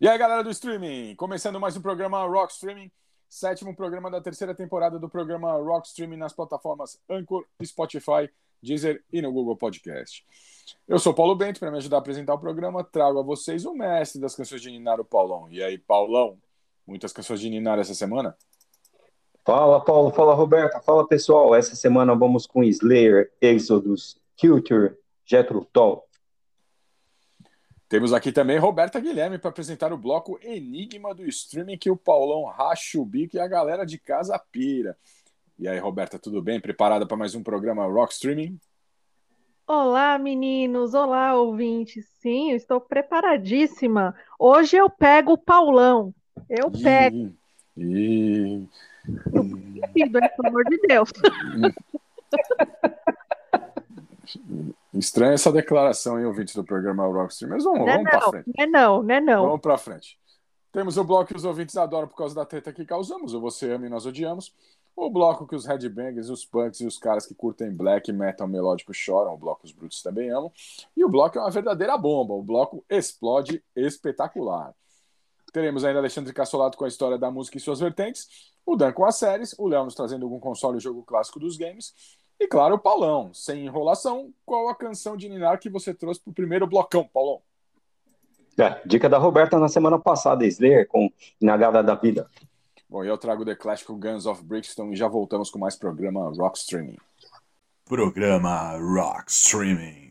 E aí, galera do streaming, começando mais um programa Rock Streaming, sétimo programa da terceira temporada do programa Rock Streaming nas plataformas Anchor, Spotify, Deezer e no Google Podcast. Eu sou Paulo Bento, para me ajudar a apresentar o programa, trago a vocês o mestre das canções de Ninar, o Paulão. E aí, Paulão, muitas canções de Ninar essa semana? Fala, Paulo, fala, Roberta, fala, pessoal. Essa semana vamos com Slayer, Exodus, Culture, Jethro Tull, temos aqui também Roberta Guilherme para apresentar o bloco Enigma do Streaming, que o Paulão racha o bico e a galera de casa pira. E aí, Roberta, tudo bem? Preparada para mais um programa Rock Streaming? Olá, meninos! Olá, ouvintes! Sim, eu estou preparadíssima. Hoje eu pego o Paulão. Eu pego. Ih, ih. pelo amor de Deus. Estranha essa declaração, hein, ouvintes do programa Rockstream. Mas vamos, não, vamos para frente. Não, é não, não é não. Vamos para frente. Temos o bloco que os ouvintes adoram por causa da treta que causamos, ou você ama e nós odiamos. O bloco que os headbangers, os punks e os caras que curtem black metal melódico choram, o bloco os brutos também amam. E o bloco é uma verdadeira bomba, o bloco explode espetacular. Teremos ainda Alexandre Cassolato com a história da música e suas vertentes, o Dan com as séries, o Léo nos trazendo algum console e jogo clássico dos games, e claro, o Paulão, sem enrolação, qual a canção de Ninar que você trouxe para o primeiro blocão, Paulão? É, dica da Roberta na semana passada, Slayer, com Inagada da Vida. Bom, eu trago The Classic Guns of Brixton e já voltamos com mais programa Rock Streaming. Programa Rock Streaming.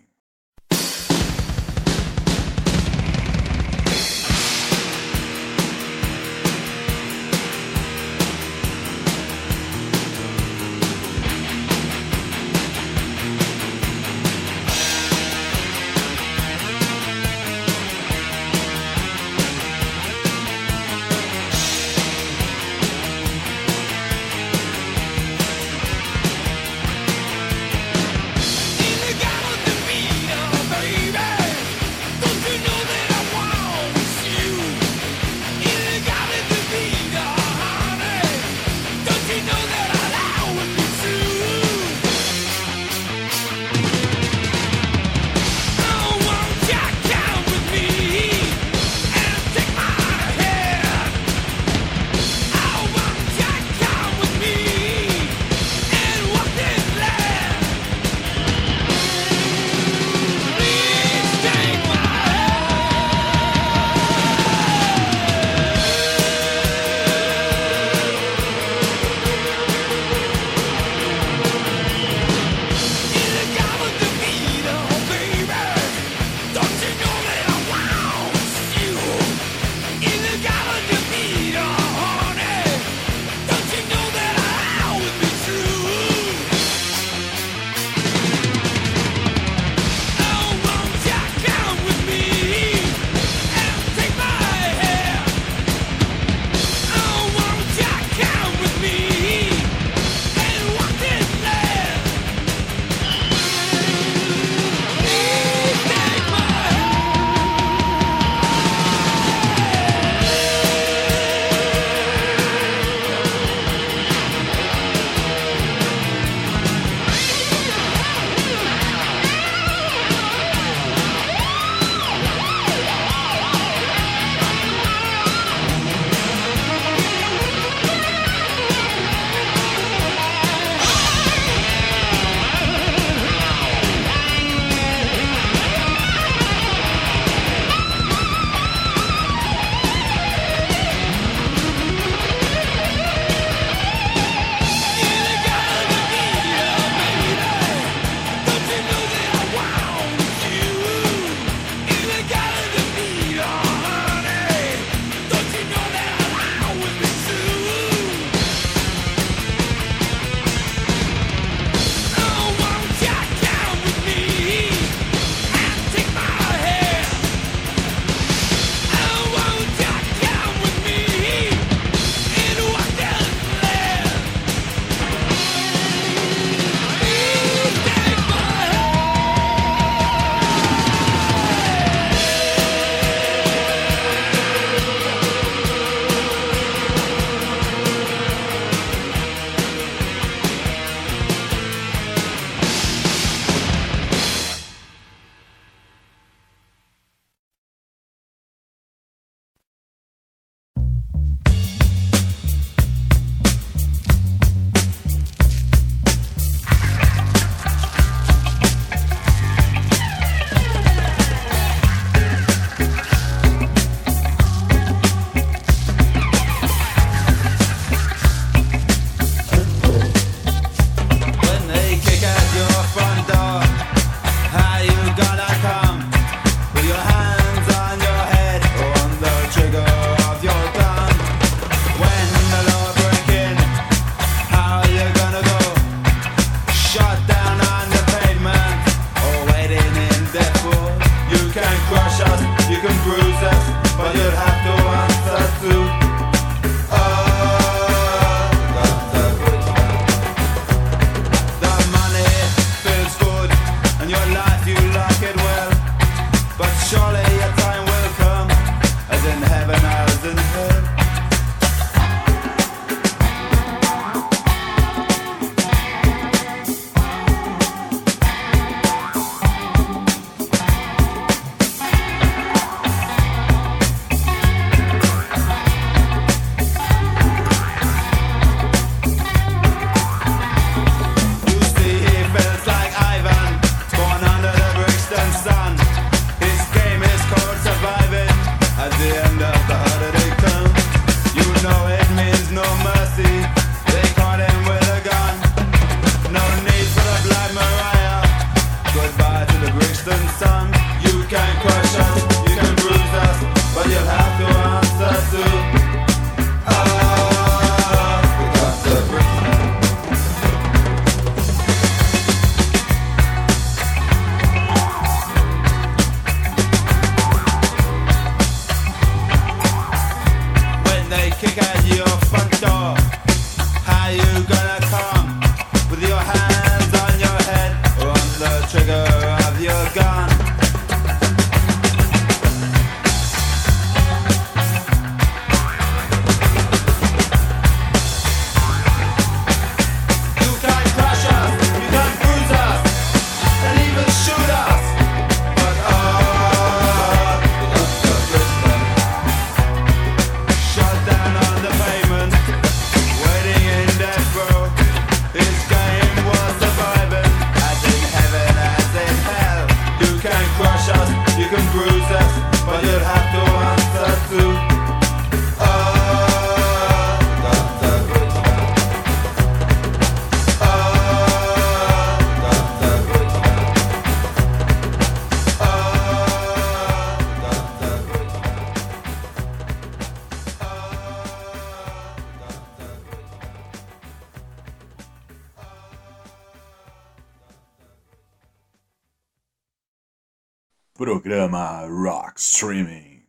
Programa Rock Streaming.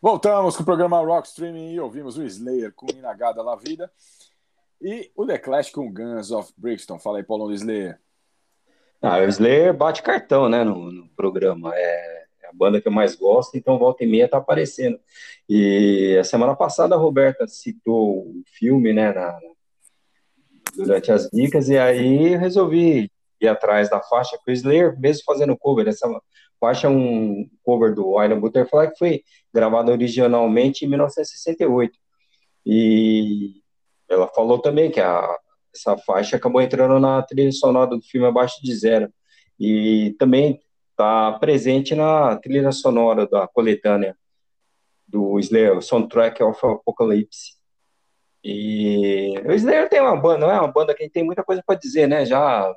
Voltamos com o programa Rock Streaming e ouvimos o Slayer com Inagada La Vida e o The Clash com Guns of Brixton. Fala aí, Paulão do Slayer. Ah, o Slayer bate cartão, né, no, no programa. É, é a banda que eu mais gosto, então volta e meia tá aparecendo. E a semana passada a Roberta citou o filme, né, na- durante as dicas, e aí resolvi ir atrás da faixa que o Slayer, mesmo fazendo cover, essa faixa um cover do Iron Butterfly que foi gravado originalmente em 1968. E ela falou também que a, essa faixa acabou entrando na trilha sonora do filme Abaixo de Zero. E também está presente na trilha sonora da coletânea do Slayer, Soundtrack of Apocalypse. E o Slayer tem uma banda, não é uma banda que tem muita coisa para dizer, né? Já,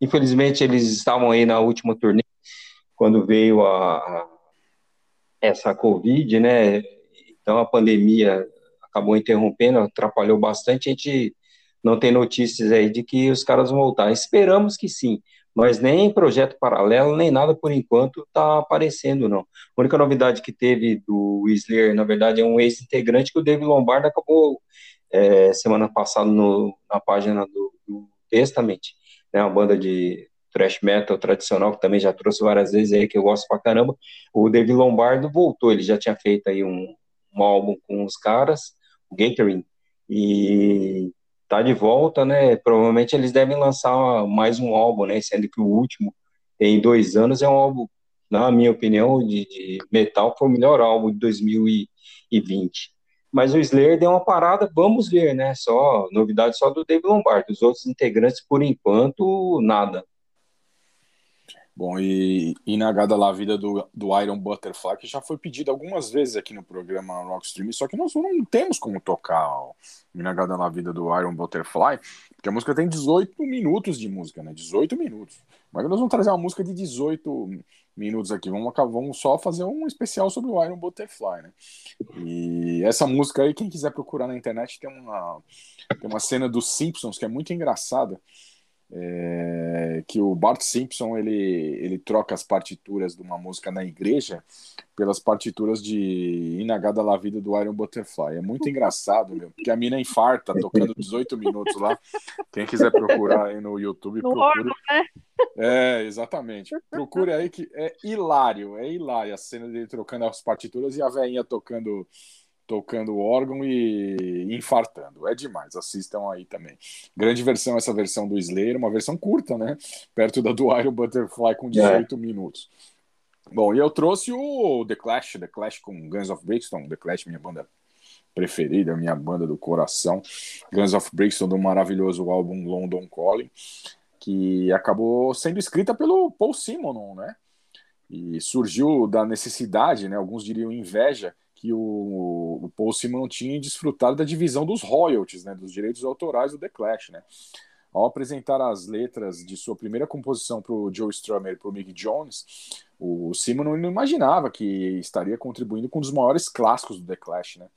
infelizmente, eles estavam aí na última turnê, quando veio a, a- essa Covid, né? Então a pandemia acabou interrompendo, atrapalhou bastante. A gente não tem notícias aí de que os caras vão voltar. Esperamos que sim, mas nem projeto paralelo, nem nada por enquanto está aparecendo, não. A única novidade que teve do Slayer, na verdade, é um ex-integrante que o David Lombardo acabou é, semana passada no- na página do, do Testament, né, uma banda de thrash metal tradicional, que também já trouxe várias vezes aí, que eu gosto pra caramba. O David Lombardo voltou, ele já tinha feito aí um, um álbum com os caras, o e tá de volta, né? Provavelmente eles devem lançar mais um álbum, né? Sendo que o último tem dois anos é um álbum, na minha opinião, de, de metal, foi o melhor álbum de 2020. Mas o Slayer deu uma parada, vamos ver, né? Só novidade só do Dave Lombardo. Os outros integrantes, por enquanto, nada. Bom, e Inagada La Vida do, do Iron Butterfly, que já foi pedido algumas vezes aqui no programa Rock Stream, só que nós não temos como tocar o Inagada La Vida do Iron Butterfly, porque a música tem 18 minutos de música, né? 18 minutos. Mas nós vamos trazer uma música de 18 minutos aqui. Vamos, vamos só fazer um especial sobre o Iron Butterfly, né? E essa música aí, quem quiser procurar na internet, tem uma, tem uma cena dos Simpsons que é muito engraçada. É, que o Bart Simpson ele, ele troca as partituras de uma música na igreja pelas partituras de Inagada La Vida do Iron Butterfly. É muito engraçado, meu, porque a mina infarta tocando 18 minutos lá. Quem quiser procurar aí no YouTube, No procure. órgão, né? É, exatamente. Procure aí que é hilário, é hilário a cena dele trocando as partituras e a velhinha tocando tocando órgão e infartando. É demais, assistam aí também. Grande versão essa versão do Slayer, uma versão curta, né? Perto da do Iron Butterfly com 18 minutos. Bom, e eu trouxe o The Clash, The Clash com Guns of Brixton, The Clash minha banda preferida, minha banda do coração. Guns of Brixton do maravilhoso álbum London Calling, que acabou sendo escrita pelo Paul Simonon, né? E surgiu da necessidade, né? Alguns diriam inveja que o, o Paul Simon tinha em desfrutar da divisão dos royalties, né, dos direitos autorais do The Clash, né. Ao apresentar as letras de sua primeira composição para o Joe Strummer e para o Mick Jones, o Simon não imaginava que estaria contribuindo com um dos maiores clássicos do The Clash, né.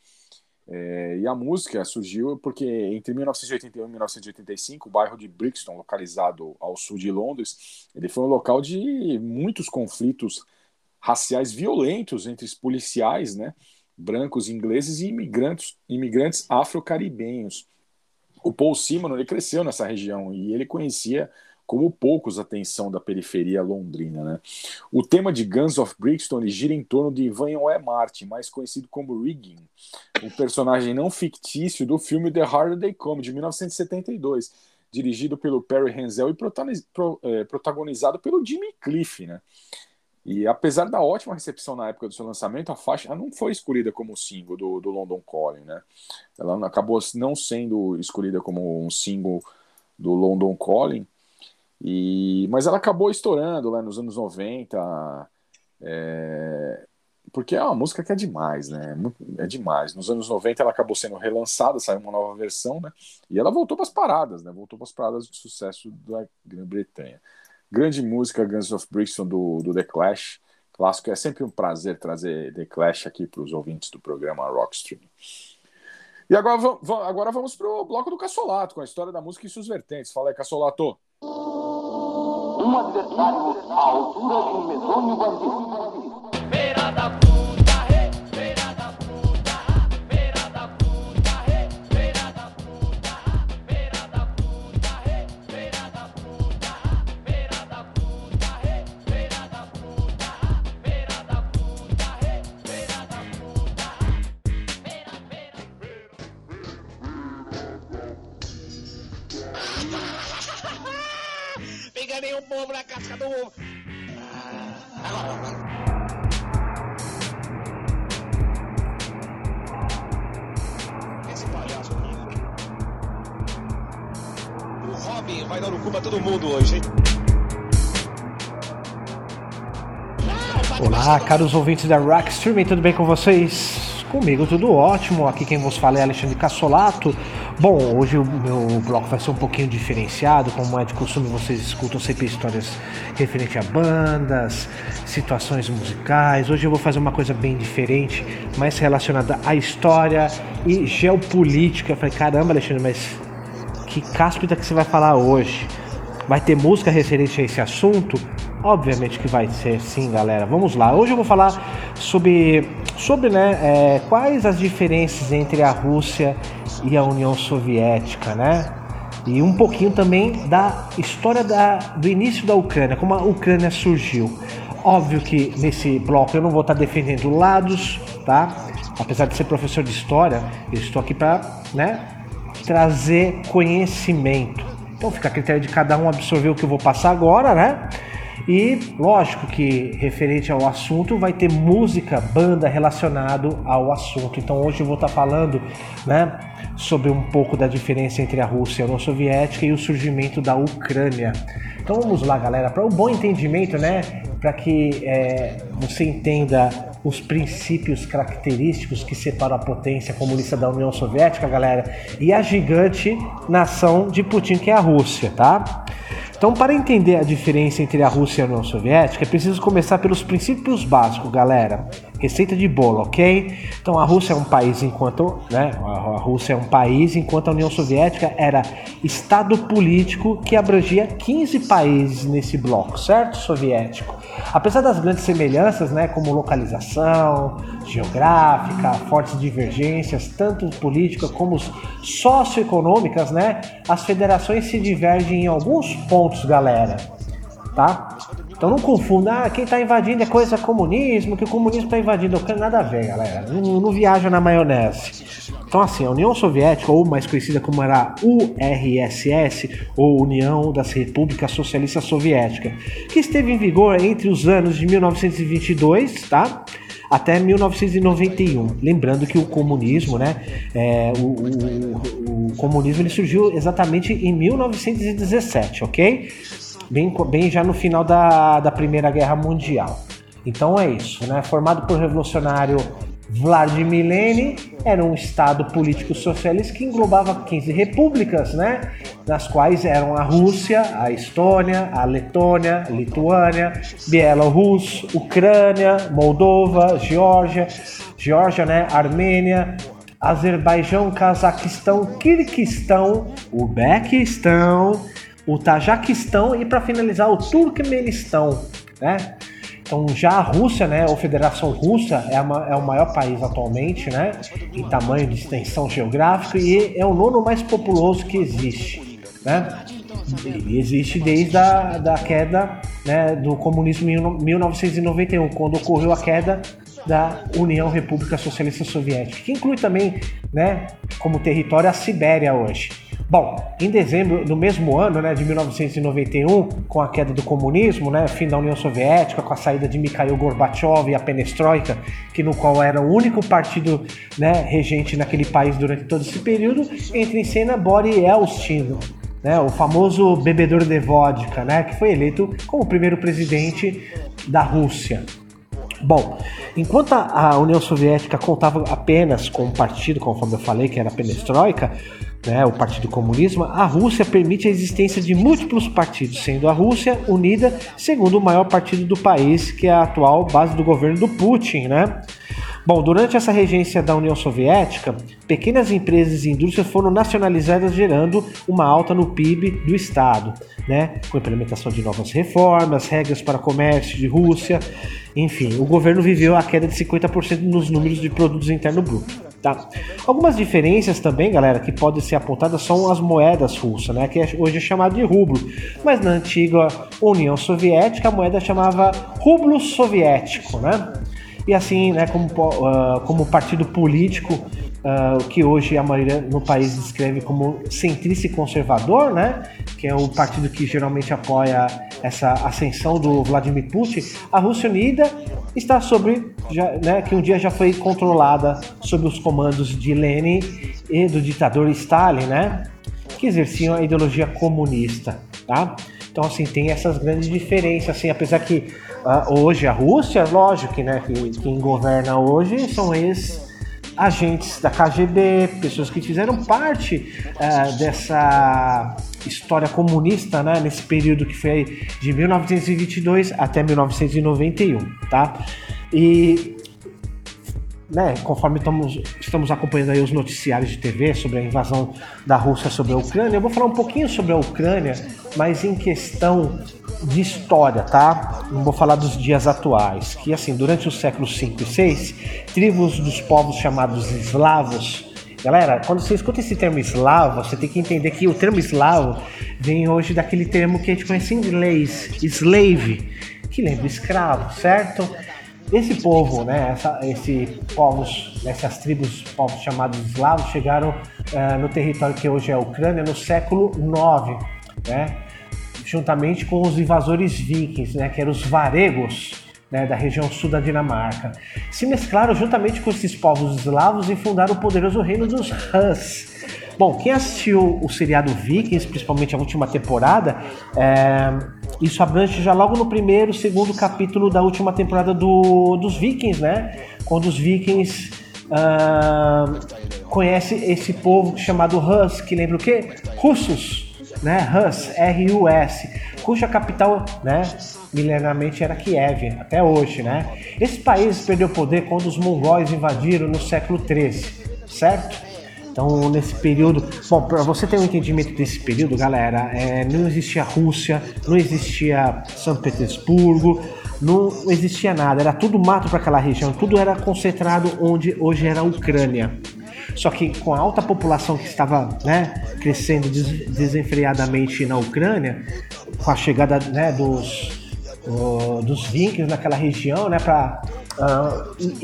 É, e a música surgiu porque entre 1981 e 1985, o bairro de Brixton, localizado ao sul de Londres, ele foi um local de muitos conflitos raciais violentos entre os policiais, né, brancos ingleses e imigrantes, imigrantes afro-caribenhos. O Paul Simon ele cresceu nessa região e ele conhecia como poucos a tensão da periferia londrina. Né? O tema de Guns of Brixton gira em torno de Ivan E. Martin, mais conhecido como Riggin, um personagem não fictício do filme The Harder They Come, de 1972, dirigido pelo Perry Hensel e é, protagonizado pelo Jimmy Cliff. Né? E apesar da ótima recepção na época do seu lançamento, a faixa não foi escolhida como single do, do London Calling, né? Ela acabou não sendo escolhida como um single do London Calling, e, mas ela acabou estourando lá nos anos 90, é, porque é uma música que é demais, né? É demais. Nos anos 90 ela acabou sendo relançada, saiu uma nova versão, né? E ela voltou para as paradas, né? Voltou para as paradas de sucesso da Grã-Bretanha. Grande música Guns of Brixton do, do The Clash. Clássico, é sempre um prazer trazer The Clash aqui para os ouvintes do programa Rockstream. E agora, agora vamos para o bloco do Cassolato, com a história da música e suas vertentes. Fala aí, Cassolato. Um adversário à altura de um medonho bandido. Beira da O povo na casca do ovo. Agora. Esse palhaço aqui. O Robin vai dar no cu pra todo mundo hoje, hein? Olá, caros ouvintes da Rock Streaming, tudo bem com vocês? Comigo tudo ótimo, aqui quem vos fala é Alexandre Cassolato. Bom, hoje o meu bloco vai ser um pouquinho diferenciado, como é de costume vocês escutam sempre histórias referentes a bandas, situações musicais. Hoje eu vou fazer uma coisa bem diferente, mais relacionada à história e geopolítica. Eu falei, caramba Alexandre, mas que cáspita que você vai falar hoje? Vai ter música referente a esse assunto? Obviamente que vai ser sim, galera. Vamos lá. Hoje eu vou falar sobre, sobre né, é, quais as diferenças entre a Rússia e a União Soviética, né? E um pouquinho também da história da, do início da Ucrânia, como a Ucrânia surgiu. Óbvio que nesse bloco eu não vou estar defendendo lados, tá? Apesar de ser professor de história, eu estou aqui para né, trazer conhecimento. Então fica a critério de cada um absorver o que eu vou passar agora, né? E lógico que referente ao assunto vai ter música, banda relacionado ao assunto. Então hoje eu vou estar falando, né, sobre um pouco da diferença entre a Rússia e a União Soviética e o surgimento da Ucrânia. Então vamos lá, galera, para um bom entendimento, né, para que é, você entenda os princípios característicos que separam a potência comunista da União Soviética, galera, e a gigante nação de Putin que é a Rússia, tá? Então, para entender a diferença entre a Rússia e a União Soviética, é preciso começar pelos princípios básicos, galera. Receita de bolo, ok? Então, a Rússia é um país enquanto, né? A Rússia é um país enquanto a União Soviética era estado político que abrangia 15 países nesse bloco, certo? Soviético. Apesar das grandes semelhanças, né, como localização, geográfica, fortes divergências, tanto políticas como socioeconômicas, né, as federações se divergem em alguns pontos, galera. Tá? Então não confunda, ah, quem está invadindo é coisa comunismo, que o comunismo está invadindo. Nada a ver, galera. Não, não viaja na maionese. Então, assim, a União Soviética, ou mais conhecida como era URSS, ou União das Repúblicas Socialistas Soviéticas, que esteve em vigor entre os anos de 1922, tá? Até 1991. Lembrando que o comunismo, né? É, o, o, o, comunismo ele surgiu exatamente em 1917, ok? Bem, bem já no final da, da Primeira Guerra Mundial. Então é isso, né? Formado por revolucionário Vladimir Lenin era um estado político socialista que englobava 15 repúblicas, né? nas quais eram a Rússia, a Estônia, a Letônia, a Lituânia, Bielorrússia, Ucrânia, Moldova, Geórgia, Geórgia, né? Armênia, Azerbaijão, Cazaquistão, Kirguistão, Uzbequistão, o Tajiquistão e para finalizar o Turkmenistão, né? Então já a Rússia, né, ou Federação Russa, é, é o maior país atualmente, né, em tamanho de extensão geográfica e é o nono mais populoso que existe, né? E existe desde a da queda né, do comunismo em 1991, quando ocorreu a queda da União República Socialista Soviética, que inclui também, né, como território a Sibéria hoje. Bom, em dezembro do mesmo ano, né, de 1991, com a queda do comunismo, né, fim da União Soviética, com a saída de Mikhail Gorbachev e a Perestroika, que no qual era o único partido, né, regente naquele país durante todo esse período, entra em cena Boris Yeltsin, né, o famoso bebedor de vodka, né, que foi eleito como primeiro presidente da Rússia. Bom, enquanto a União Soviética contava apenas com um partido, conforme eu falei, que era a Perestroika, né, o Partido Comunismo, a Rússia permite a existência de múltiplos partidos, sendo a Rússia unida segundo o maior partido do país, que é a atual base do governo do Putin, né? Bom, durante essa regência da União Soviética, pequenas empresas e indústrias foram nacionalizadas, gerando uma alta no PIB do Estado, né? com implementação de novas reformas, regras para comércio de Rússia, enfim, o governo viveu a queda de 50% nos números de produtos internos brutos. Tá? Algumas diferenças também, galera, que podem ser apontadas são as moedas russas, né? que é- hoje é chamado de rublo, mas na antiga União Soviética a moeda chamava rublo soviético, né? E assim, né, como, ah, como partido político, ah, o que hoje a maioria no país descreve como centrista e conservador, né, que é o partido que geralmente apoia essa ascensão do Vladimir Putin, a Rússia Unida está sobre, já, né, que um dia já foi controlada sob os comandos de Lenin e do ditador Stalin, né, que exerciam a ideologia comunista, tá? Então, assim, tem essas grandes diferenças, assim, apesar que ah, hoje a Rússia, lógico né, que quem governa hoje são ex agentes da KGB, pessoas que fizeram parte ah, dessa história comunista, né, nesse período que foi de 1922 até 1991, tá? E né, conforme estamos, estamos acompanhando aí os noticiários de TV sobre a invasão da Rússia sobre a Ucrânia, eu vou falar um pouquinho sobre a Ucrânia, mas em questão de história, tá? Não vou falar dos dias atuais, que assim, durante os séculos 5 e 6, tribos dos povos chamados eslavos Galera, quando você escuta esse termo eslavo, você tem que entender que o termo eslavo vem hoje daquele termo que a gente conhece em inglês, slave, que lembra escravo, certo? Esse povo, né, essa, esse povos, essas tribos, povos chamados eslavos, chegaram eh, no território que hoje é a Ucrânia no século IX, né, juntamente com os invasores vikings, né, que eram os varegos, né, da região sul da Dinamarca. Se mesclaram juntamente com esses povos eslavos e fundaram o poderoso reino dos Huns. Bom, quem assistiu o seriado Vikings, principalmente a última temporada, é, isso abrange já logo no primeiro, segundo capítulo da última temporada do, dos Vikings, né? Quando os Vikings ah, conhecem esse povo chamado Hus, que lembra o quê? Russos, né? Hus, R-U-S, cuja capital, né? Milenarmente era Kiev, até hoje, né? Esse país perdeu poder quando os mongóis invadiram no século XIII, certo? Então, nesse período, bom, para você ter um entendimento desse período, galera, é, não existia Rússia, não existia São Petersburgo, não existia nada, era tudo mato para aquela região, tudo era concentrado onde hoje era a Ucrânia. Só que com a alta população que estava né, crescendo des- desenfreadamente na Ucrânia, com a chegada né, dos, o- dos vikings naquela região, né, para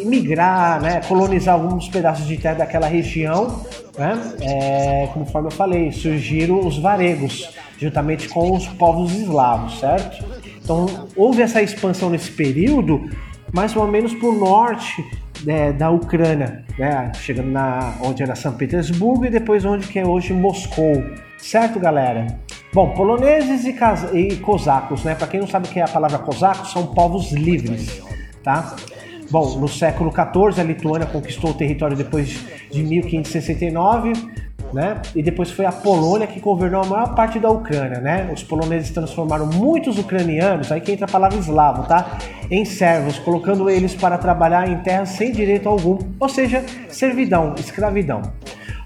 migrar, né, colonizar alguns pedaços de terra daquela região, né, é, conforme eu falei, surgiram os varegos, juntamente com os povos eslavos, certo? Então houve essa expansão nesse período, mais ou menos para o norte né, da Ucrânia, né, chegando na onde era São Petersburgo e depois onde que é hoje Moscou, certo, galera? Bom, poloneses e, e cosacos, né? Para quem não sabe o que é a palavra cosaco, são povos livres, tá? Bom, no século XIV a Lituânia conquistou o território depois de 1569, né? E depois foi a Polônia que governou a maior parte da Ucrânia, né? Os poloneses transformaram muitos ucranianos, aí que entra a palavra eslavo, tá? Em servos, colocando eles para trabalhar em terras sem direito algum, ou seja, servidão, escravidão.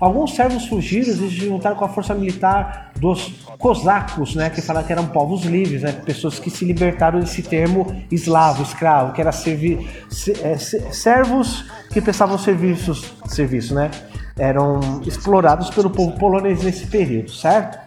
Alguns servos fugiram e se juntaram com a força militar dos cosacos, né, que falaram que eram povos livres, né, pessoas que se libertaram desse termo eslavo, escravo, que era servi se- é, se- servos que prestavam serviços, serviço, né, eram explorados pelo povo polonês nesse período, certo?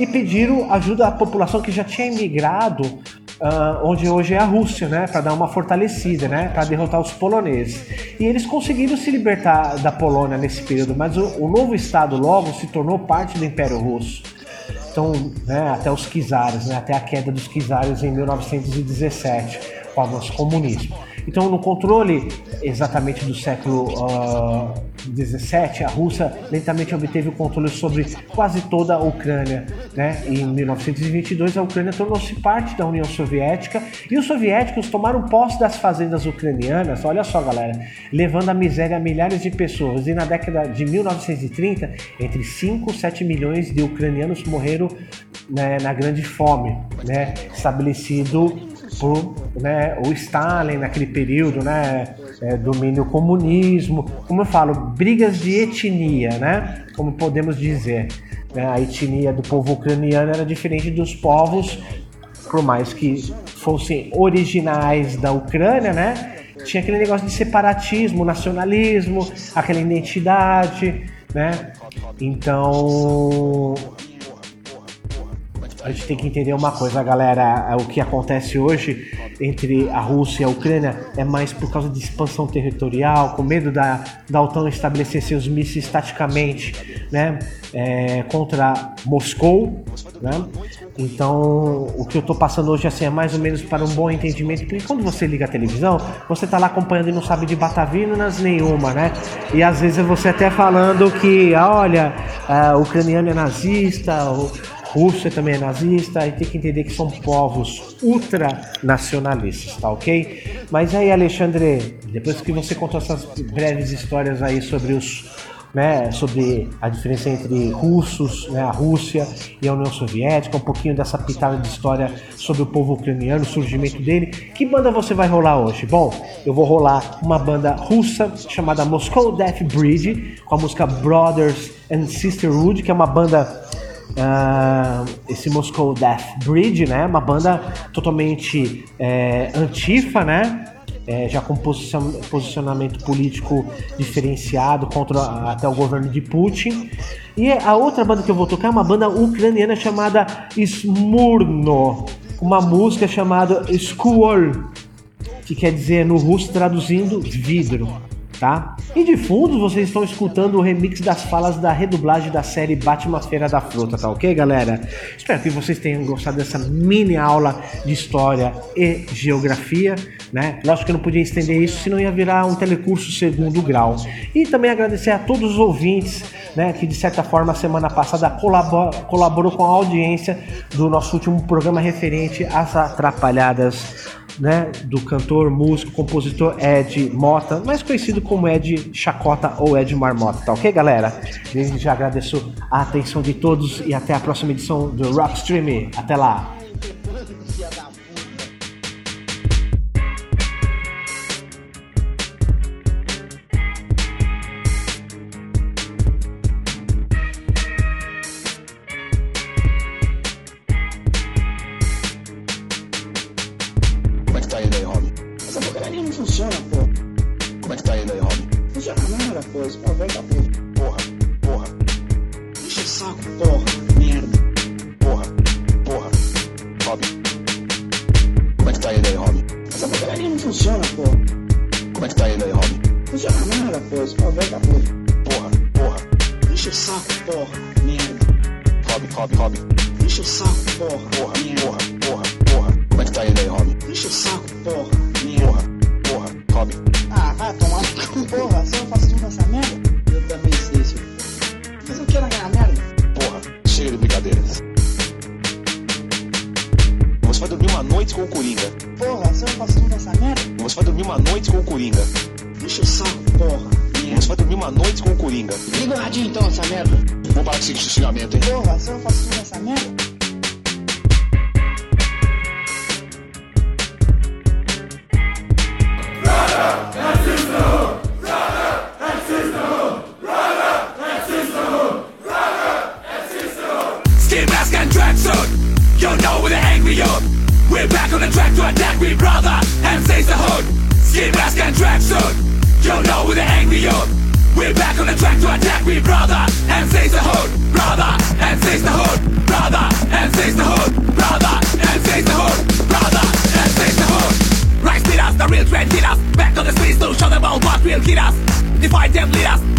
e pediram ajuda à população que já tinha imigrado ah, onde hoje é a Rússia, né, para dar uma fortalecida, né, para derrotar os poloneses. E eles conseguiram se libertar da Polônia nesse período, mas o, o novo estado logo se tornou parte do Império Russo. Então, né, até os czares, né, até a queda dos czares em 1917, com o avanço comunismo. Então, no controle exatamente do século XVII, a Rússia lentamente obteve o controle sobre quase toda a Ucrânia. Né? Em 1922, a Ucrânia tornou-se parte da União Soviética e os soviéticos tomaram posse das fazendas ucranianas, olha só, galera, levando à miséria milhares de pessoas. E na década de 1930, entre 5 e 7 milhões de ucranianos morreram né, na Grande Fome, né, estabelecido por né, o Stalin naquele período, né, é, domínio comunismo, como eu falo, brigas de etnia, né, como podemos dizer. Né, a etnia do povo ucraniano era diferente dos povos, por mais que fossem originais da Ucrânia, né, tinha aquele negócio de separatismo, nacionalismo, aquela identidade, né, então a gente tem que entender uma coisa, galera. O que acontece hoje entre a Rússia e a Ucrânia é mais por causa de expansão territorial, com medo da, da OTAN estabelecer seus mísseis taticamente né, é, contra Moscou. Né? Então, o que eu tô passando hoje assim, é mais ou menos para um bom entendimento, porque quando você liga a televisão, você tá lá acompanhando e não sabe de batavinas nenhuma, né? E às vezes você até falando que, ah, olha, ah, o ucraniano é nazista, Rússia também é nazista, e tem que entender que são povos ultranacionalistas, tá ok? Mas aí, Alexandre, depois que você contou essas breves histórias aí sobre os né, sobre a diferença entre russos, né, a Rússia e a União Soviética, um pouquinho dessa pitada de história sobre o povo ucraniano, o surgimento dele. Que banda você vai rolar hoje? Bom, eu vou rolar uma banda russa chamada Moscow Death Bridge, com a música Brothers and Sisterhood, que é uma banda ah, esse Moscow Death Bridge, né? Uma banda totalmente é, antifa, né? É, já com posicion- posicionamento político diferenciado contra até o governo de Putin. E a outra banda que eu vou tocar é uma banda ucraniana chamada Smurno, uma música chamada Skuol, que quer dizer no russo traduzindo vidro, tá? E de fundo vocês estão escutando o remix das falas da redublagem da série Batman Feira da Fruta, tá ok, galera? Espero que vocês tenham gostado dessa mini aula de história e geografia, né? Lógico que eu não podia estender isso, senão ia virar um telecurso segundo grau. E também agradecer a todos os ouvintes, né, que de certa forma semana passada colabor- colaborou com a audiência do nosso último programa referente às atrapalhadas né, do cantor, músico, compositor Ed Mota, mais conhecido como Ed Chacota ou Ed Marmota, tá ok, galera? Desde já agradeço a atenção de todos e até a próxima edição do Rock Stream. Até lá!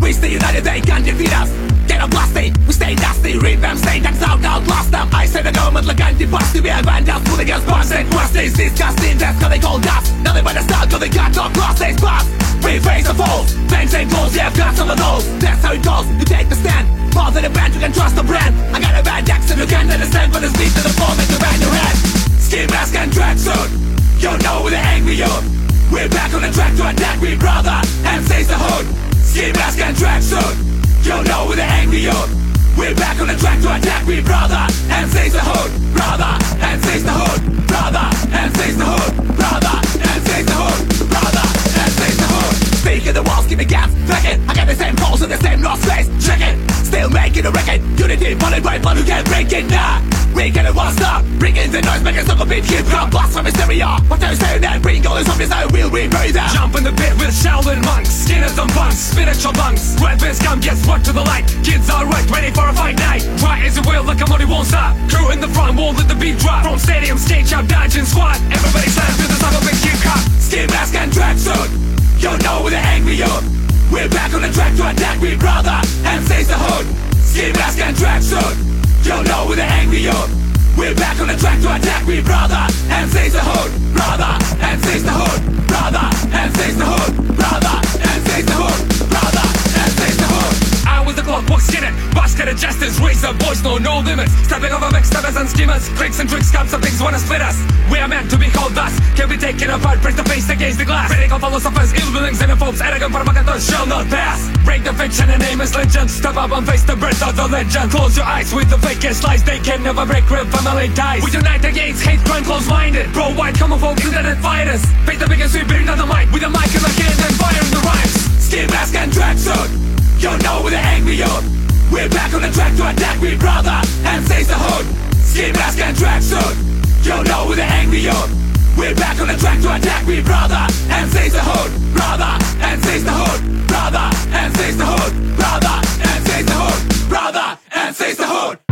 We stay united, they can't defeat us. Get up blasty, we stay dusty. Read them, say that's out, outlast them. I say the government like anti-busty. We are vandals, hooligans, bars and crusties. Disgusting, that's how they call us. Nothing but a style, cause they got no cross, they pass. We face the foes, fangs and clothes, yeah, got some of those. That's how it goes, you take the stand. More than a band, you can trust the brand. I got a bad accent, you can't understand. When the speed to the floor, make the band your head. Ski mask and tracksuit, you know the angry youth. We're back on the track to attack me, brother. And seize the hood. Ski mask and tracksuit, you know we're the angry youth. We're back on the track to attack me, brother. And seize the hood, brother. And seize the hood, brother. And seize the hood, brother. And seize the hood, Speaking the walls, give me gas, flicking. I got the same calls in the same lost face, checking. Still making a record. Unity, bullet white blood who can't break it now. We get it one stop. Bring in the noise, make a circle beat, hip hop, blast from hysteria. What are you saying that? Bring all the zombies, I will rebirth them. Jump in the pit with Shaolin monks, skinners and punks, spiritual bunks. Weapons come, get swept to the light. Kids are right, ready for a fight night. Try as you will, like a money won't stop. Crew in the front, won't let the beat drop. From stadium, stage out, dodging squad. Everybody slams to the song of big hip hop. Ski mask and tracksuit. You know we're the angry youth. We're back on the track to attack me, brother. And seize the hood. Ski mask and tracksuit. You know we're the angry youth. We're back on the track to attack me, brother. And seize the hood, brother. And seize the hood, brother. And seize the hood, brother. And seize the hood, I was the clockwork skinner, basket of justice, razor boys know no limits. Stepping over backstabbers and schemers, tricks and tricks, comes some things wanna split us. We are meant to be called thus, can be taken apart, break the face against the glass. Critical philosophers, ill willings, xenophobes, arrogant provocateurs shall not pass. Break the fiction and name is legend, step up and face the birth of the legend. Close your eyes with the fakest lies, they can never break real family ties. We unite against hate, crime, close-minded. Bro, white, homophobe, internet fighters. Face the biggest, we bring down the mic with a mic in the hand and fire in the rhymes. Ski mask and tracksuit. You know we're the angry youth. We're back on the track to attack me, brother. And seize the hood. Ski mask and tracksuit. You know we're the angry youth. We're back on the track to attack me, brother. And seize the hood, brother. And seize the hood, brother. And seize the hood, brother. And seize the hood, brother. And seize the hood.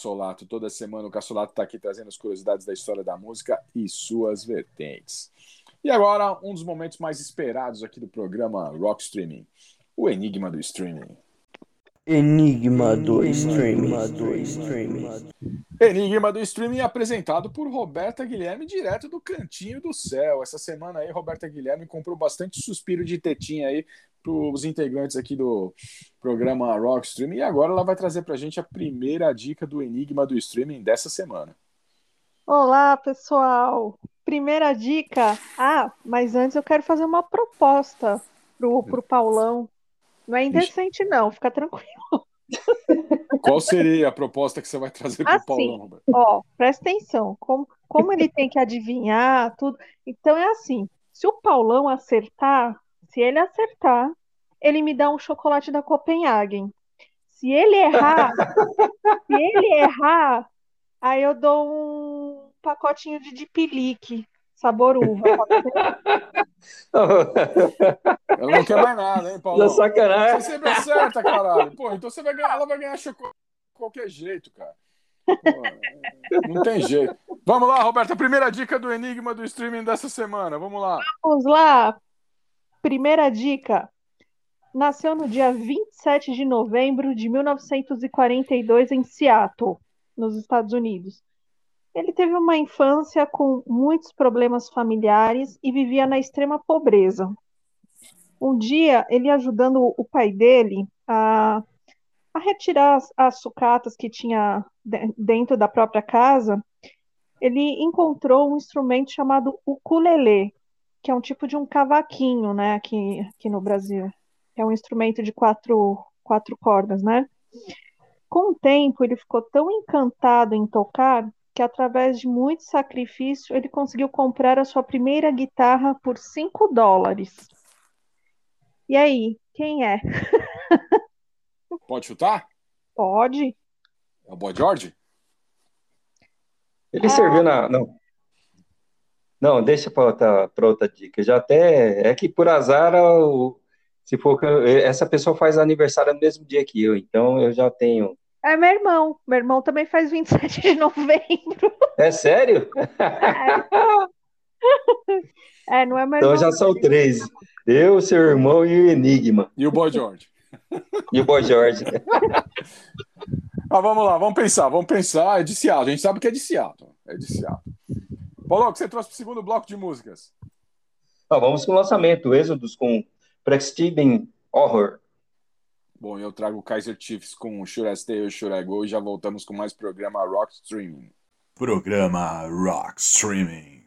Cassolato. Toda semana o Cassolato está aqui trazendo as curiosidades da história da música e suas vertentes. E agora, um dos momentos mais esperados aqui do programa Rock Streaming: o Enigma do Streaming. Enigma do streaming. Enigma do Streaming apresentado por Roberta Guilherme, direto do Cantinho do Céu. Essa semana aí, Roberta Guilherme comprou bastante suspiro de tetinha aí para os integrantes aqui do programa Rock Streaming. E agora ela vai trazer para a gente a primeira dica do Enigma do Streaming dessa semana. Olá, pessoal! Primeira dica. Ah, mas antes eu quero fazer uma proposta pro, pro Paulão. Não é indecente, não, fica tranquilo. Qual seria a proposta que você vai trazer para o Assim, Paulão, Roberto? ó, presta atenção. Como, como ele tem que adivinhar tudo. Então é assim: se o Paulão acertar, se ele acertar, ele me dá um chocolate da Copenhagen. Se ele errar, se ele errar, aí eu dou um pacotinho de dipilique, sabor uva. Ela não quer mais nada, hein, Paulão? Da sacanagem. Você sempre acerta, caralho. Pô, então você vai ganhar, ela vai ganhar chocolate de qualquer jeito, cara. Pô, não tem jeito. Vamos lá, Roberto. A primeira dica do Enigma do streaming dessa semana. Vamos lá. Vamos lá. Primeira dica. Nasceu no dia 27 de novembro de 1942 em Seattle, nos Estados Unidos. Ele teve uma infância com muitos problemas familiares e vivia na extrema pobreza. Um dia, ele ajudando o pai dele a, a retirar as, as sucatas que tinha de- dentro da própria casa, ele encontrou um instrumento chamado ukulele, que é um tipo de um cavaquinho, né, aqui, aqui no Brasil. É um instrumento de quatro, quatro cordas, né? Com o tempo, ele ficou tão encantado em tocar que, através de muito sacrifício, ele conseguiu comprar a sua primeira guitarra por 5 dólares. E aí, quem é? Pode chutar? Pode? É o Boy George? Ele serviu na. Não. Não, deixa para outra, pra outra dica. Já até. É que por azar, o- se for. eu- Essa pessoa faz aniversário no mesmo dia que eu, então eu já tenho. É meu irmão. Meu irmão também faz 27 de novembro. É sério? É, não é meu Então irmão. já são três. Eu, seu irmão e o Enigma. E o Boy George? E o Boy George. Ah, vamos lá, vamos pensar, vamos pensar. É de Seattle, a gente sabe que é de Seattle. É de Seattle. Paulo, o que você trouxe para o segundo bloco de músicas? Ó, vamos com o lançamento, Êxodos com Prestige Horror. Bom, eu trago o Kaiser Chiefs com Should I Stay or Should I Go e já voltamos com mais programa Rock Streaming. Programa Rock Streaming.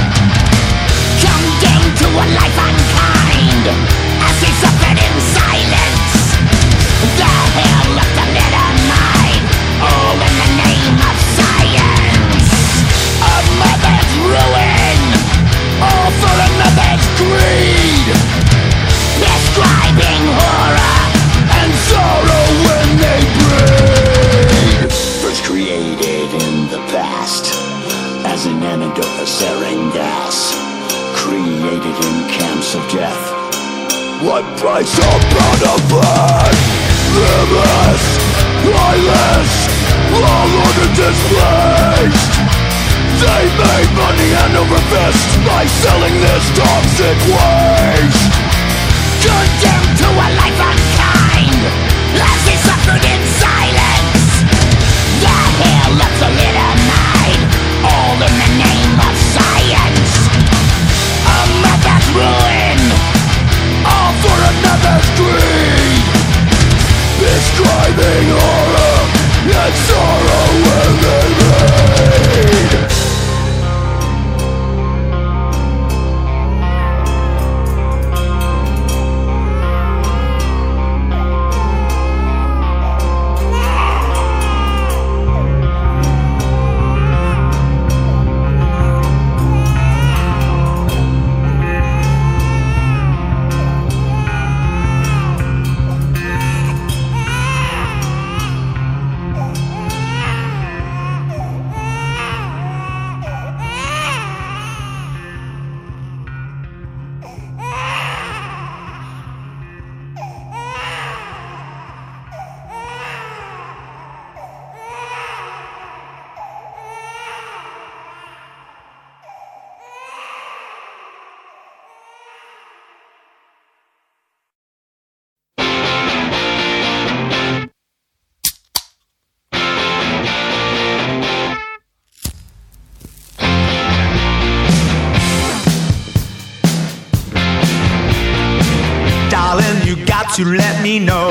we know.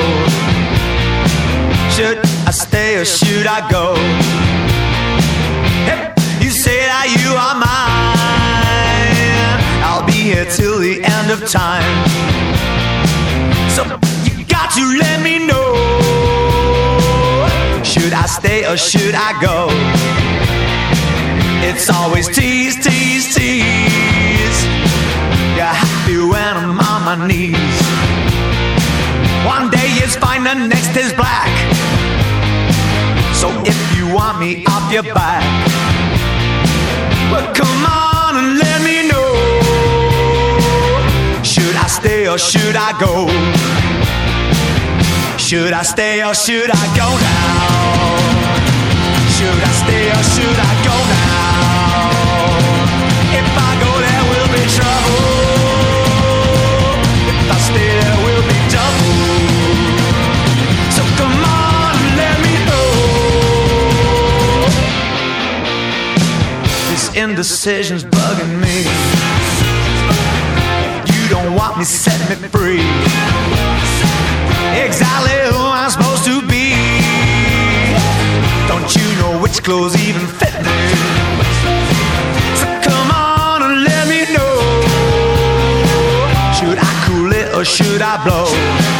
me free. Exactly who I'm supposed to be. Don't you know which clothes even fit me? So come on and let me know. Should I cool it or should I blow?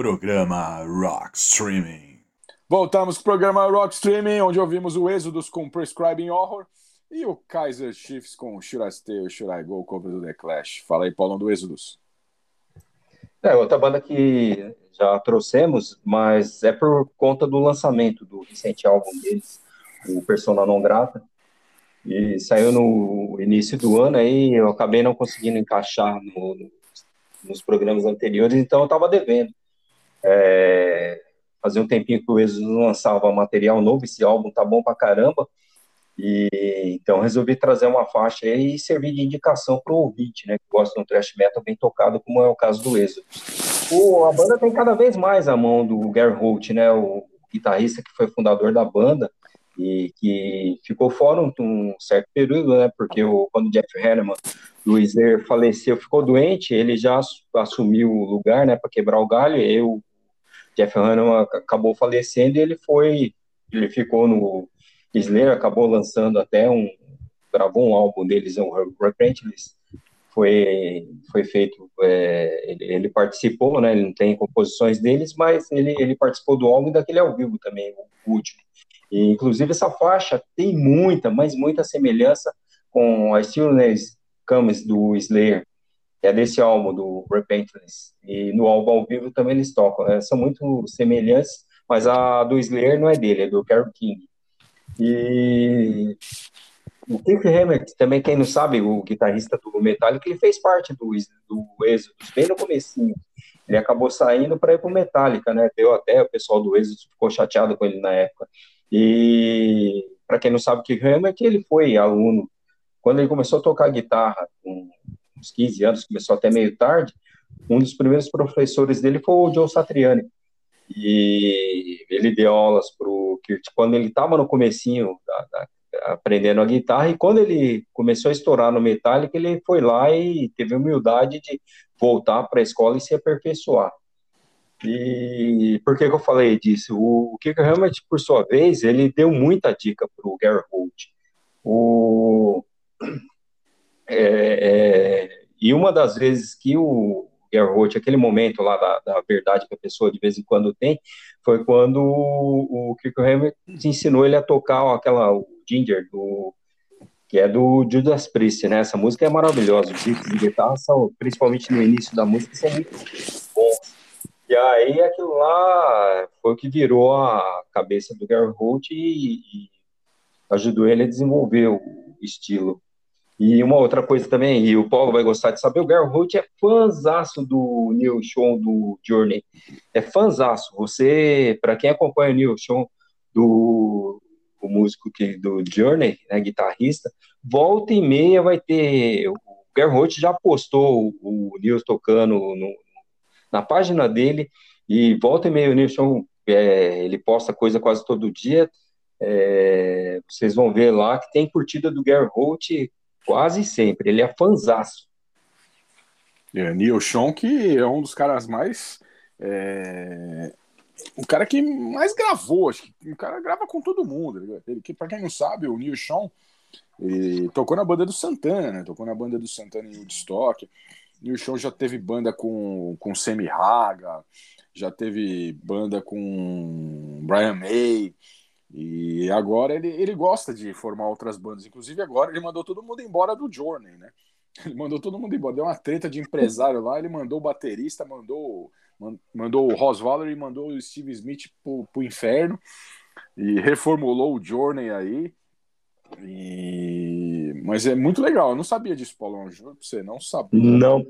Programa Rock Streaming. Voltamos com o programa Rock Streaming, onde ouvimos o Êxodos com Prescribing Horror e o Kaiser Chiefs com Should I Stay or Should I Go, cover do The Clash. Fala aí, Paulão, do Êxodos. É, outra banda que já trouxemos, mas é por conta do lançamento do recente álbum deles, o Persona Non Grata. E saiu no início do ano, aí eu acabei não conseguindo encaixar no, nos programas anteriores, então eu estava devendo. É, fazia um tempinho que o Exodus não lançava material novo, esse álbum tá bom pra caramba, e então resolvi trazer uma faixa e servir de indicação para o ouvinte, né, que gosta de um thrash metal bem tocado, como é o caso do Exodus. O, a banda tem cada vez mais a mão do Gary Holt, né, o guitarrista que foi fundador da banda, e que ficou fora um, um certo período, né? Porque o, quando o Jeff Hanneman do Slayer faleceu, ficou doente, ele já assumiu o lugar, né, para quebrar o galho. E o Jeff Hanneman acabou falecendo e ele foi, ele ficou no Slayer, acabou lançando até um, gravou um álbum deles, um Repentless, foi foi feito, é, ele, ele, participou, né? Ele não tem composições deles, mas ele, ele participou do álbum daquele ao vivo também, o último. E, inclusive, essa faixa tem muita, mas muita semelhança com a Stillness Comes do Slayer, que é desse álbum, do Repentance. E no álbum ao vivo também eles tocam. Né? São muito semelhantes, mas a do Slayer não é dele, é do Carole King. E o Cliff Hammett, também quem não sabe, o guitarrista do Metallica, ele fez parte do, do Exodus bem no comecinho. Ele acabou saindo para ir para o Metallica, né? Deu até o pessoal do Exodus ficou chateado com ele na época. E para quem não sabe o é que ele foi aluno. Quando ele começou a tocar guitarra, com uns 15 anos, começou até meio tarde, um dos primeiros professores dele foi o Joe Satriani. E ele deu aulas para o Kurt quando ele estava no comecinho da, da, aprendendo a guitarra, e quando ele começou a estourar no Metallica, ele foi lá e teve a humildade de voltar para a escola e se aperfeiçoar. E por que, que eu falei disso? O Kicker Hammett, por sua vez, ele deu muita dica para o Gary Holt. O, é, é, e uma das vezes que o Gary Holt, aquele momento lá da, da, verdade que a pessoa de vez em quando tem, foi quando o, o Kicker Hammett ensinou ele a tocar aquela o Ginger, do, que é do Judas Priest, né? Essa música é maravilhosa. Os riffs de guitarra são, principalmente no início da música, são muito bons. E aí aquilo lá foi o que virou a cabeça do Gary Holt e, e ajudou ele a desenvolver o estilo. E uma outra coisa também, e o Paulo vai gostar de saber, o Gary Holt é fãzaço do Neil Sean do Journey. É fãzaço. Você, para quem acompanha o Neil Sean do o músico que do Journey, né, guitarrista, volta e meia vai ter o Gary Holt já postou o, Neil tocando no, na página dele e volta e meia o Nilson, é, ele posta coisa quase todo dia. É, vocês vão ver lá que tem curtida do Gary Holt quase sempre. Ele é fanzaço. É, Neil Sean, que é um dos caras mais. É... O cara que mais gravou, acho que o cara grava com todo mundo. Ele, que, pra quem não sabe, o Neil Sean tocou na banda do Santana, né? Tocou na banda do Santana em Woodstock. O show já teve banda com, com Semi Haga, já teve banda com Brian May. E agora ele, ele gosta de formar outras bandas. Inclusive, agora ele mandou todo mundo embora do Journey, né? Ele mandou todo mundo embora. Deu uma treta de empresário lá. Ele mandou o baterista, mandou, mandou o Ross Waller e mandou o Steve Smith pro, pro inferno. E reformulou o Journey aí. E... Mas é muito legal. Eu não sabia disso, Paulão. Juro pra você, não sabia. Não.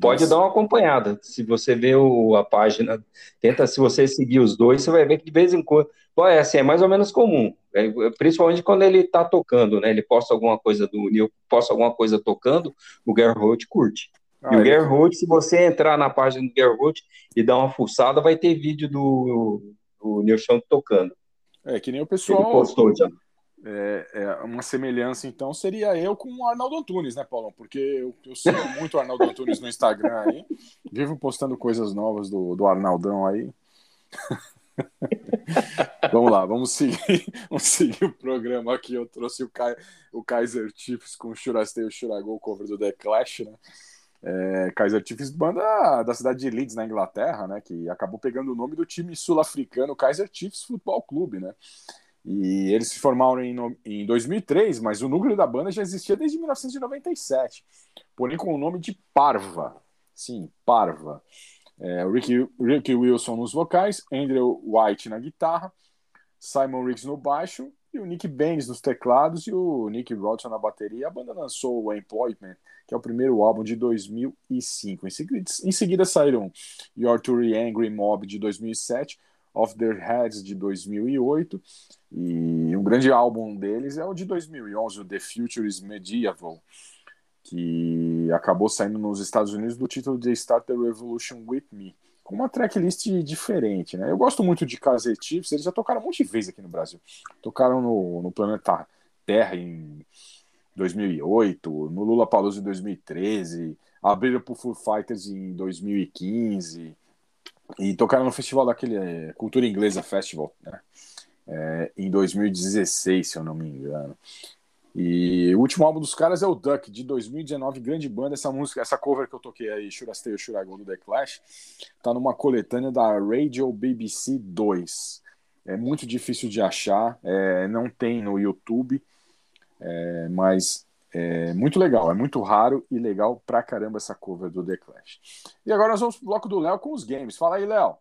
Pode dar uma acompanhada. Se você vê o, a página, tenta, se você seguir os dois, você vai ver que de vez em quando. Bom, é assim, é mais ou menos comum. É, principalmente quando ele tá tocando, né? Ele posta alguma coisa do Neil, posta alguma coisa tocando, o Gary Holt curte. Ah, e o Gary Holt, se você entrar na página do Gary Holt e dar uma fuçada, vai ter vídeo do, do Neil Chão tocando. É, que nem o pessoal. Ele postou já. É, é, uma semelhança, então, seria eu com o Arnaldo Antunes, né, Paulão? Porque eu, eu sigo muito o Arnaldo Antunes no Instagram aí, vivo postando coisas novas do, do Arnaldão aí. vamos lá, vamos seguir, vamos seguir o programa aqui. Eu trouxe o, Kai, o Kaiser Chiefs com o Shurastei e o Shuragol, cover do The Clash, né? É, Kaiser Chiefs, banda da cidade de Leeds, na Inglaterra, né? Que acabou pegando o nome do time sul-africano Kaiser Chiefs Futebol Clube, né? E eles se formaram em, em 2003, mas o núcleo da banda já existia desde 1997, porém com o nome de Parva. Sim, Parva. É, Ricky, Ricky Wilson nos vocais, Andrew White na guitarra, Simon Riggs no baixo e o Nick Baines nos teclados e o Nick Rodson na bateria. A banda lançou o Employment, que é o primeiro álbum de 2005. Em seguida, em seguida saíram Your Too Angry Mob de 2007, Off Their Heads de 2008 e um grande álbum deles é o de 2011, o The Future is Medieval, que acabou saindo nos Estados Unidos do título de Start the Revolution With Me, com uma tracklist diferente, né? Eu gosto muito de Chiefs, eles já tocaram um monte de vezes aqui no Brasil. Tocaram no, no Planeta Terra em 2008, no Lula Palusa em 2013, abriram pro Foo Fighters em 2015 e tocaram no festival daquele eh, Cultura Inglesa Festival, né? É, em 2016, se eu não me engano. E o último álbum dos caras é o Duck, de 2019, grande banda. Essa música, essa cover que eu toquei aí, Should I Stay or Should I Go, do The Clash, tá numa coletânea da Radio BBC 2. É muito difícil de achar, é, não tem no YouTube, é, mas é muito legal, é muito raro e legal pra caramba essa cover do The Clash. E agora nós vamos pro bloco do Léo com os games. Fala aí, Léo.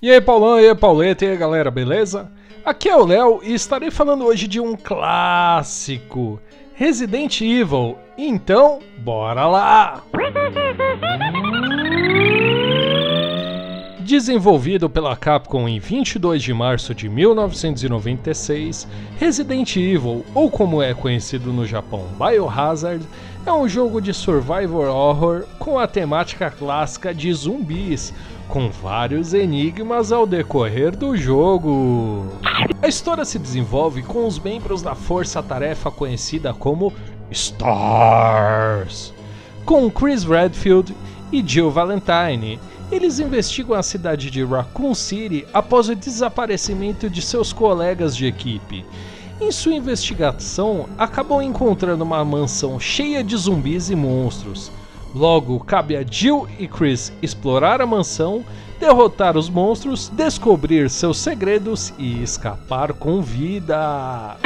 E aí, Paulão, e aí, Pauleta, e aí, galera, beleza? Aqui é o Léo e estarei falando hoje de um clássico, Resident Evil. Então, bora lá! Desenvolvido pela Capcom em 22 de março de 1996, Resident Evil, ou como é conhecido no Japão, Biohazard, é um jogo de survival horror com a temática clássica de zumbis, com vários enigmas ao decorrer do jogo. A história se desenvolve com os membros da força-tarefa conhecida como STARS, com Chris Redfield e Jill Valentine. Eles investigam a cidade de Raccoon City após o desaparecimento de seus colegas de equipe. Em sua investigação, acabam encontrando uma mansão cheia de zumbis e monstros. Logo, cabe a Jill e Chris explorar a mansão, derrotar os monstros, descobrir seus segredos e escapar com vida.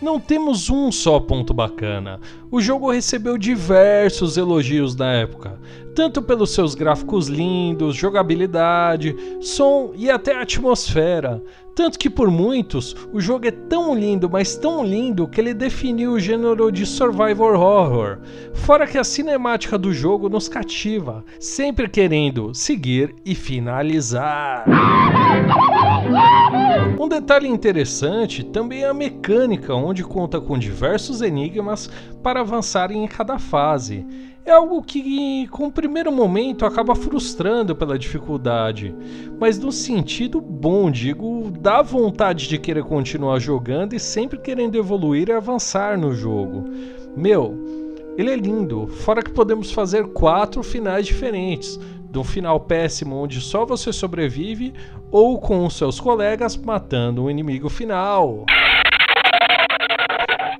Não temos um só ponto bacana. O jogo recebeu diversos elogios na época, tanto pelos seus gráficos lindos, jogabilidade, som e até atmosfera. Tanto que por muitos, o jogo é tão lindo, mas tão lindo que ele definiu o gênero de survival horror. Fora que a cinemática do jogo nos cativa, sempre querendo seguir e finalizar. Um detalhe interessante também é a mecânica, onde conta com diversos enigmas para avançar em cada fase. É algo que, com o primeiro momento, acaba frustrando pela dificuldade, mas no sentido bom, digo, dá vontade de querer continuar jogando e sempre querendo evoluir e avançar no jogo. Meu, ele é lindo, fora que podemos fazer quatro finais diferentes, um final péssimo onde só você sobrevive, ou com os seus colegas matando o inimigo final.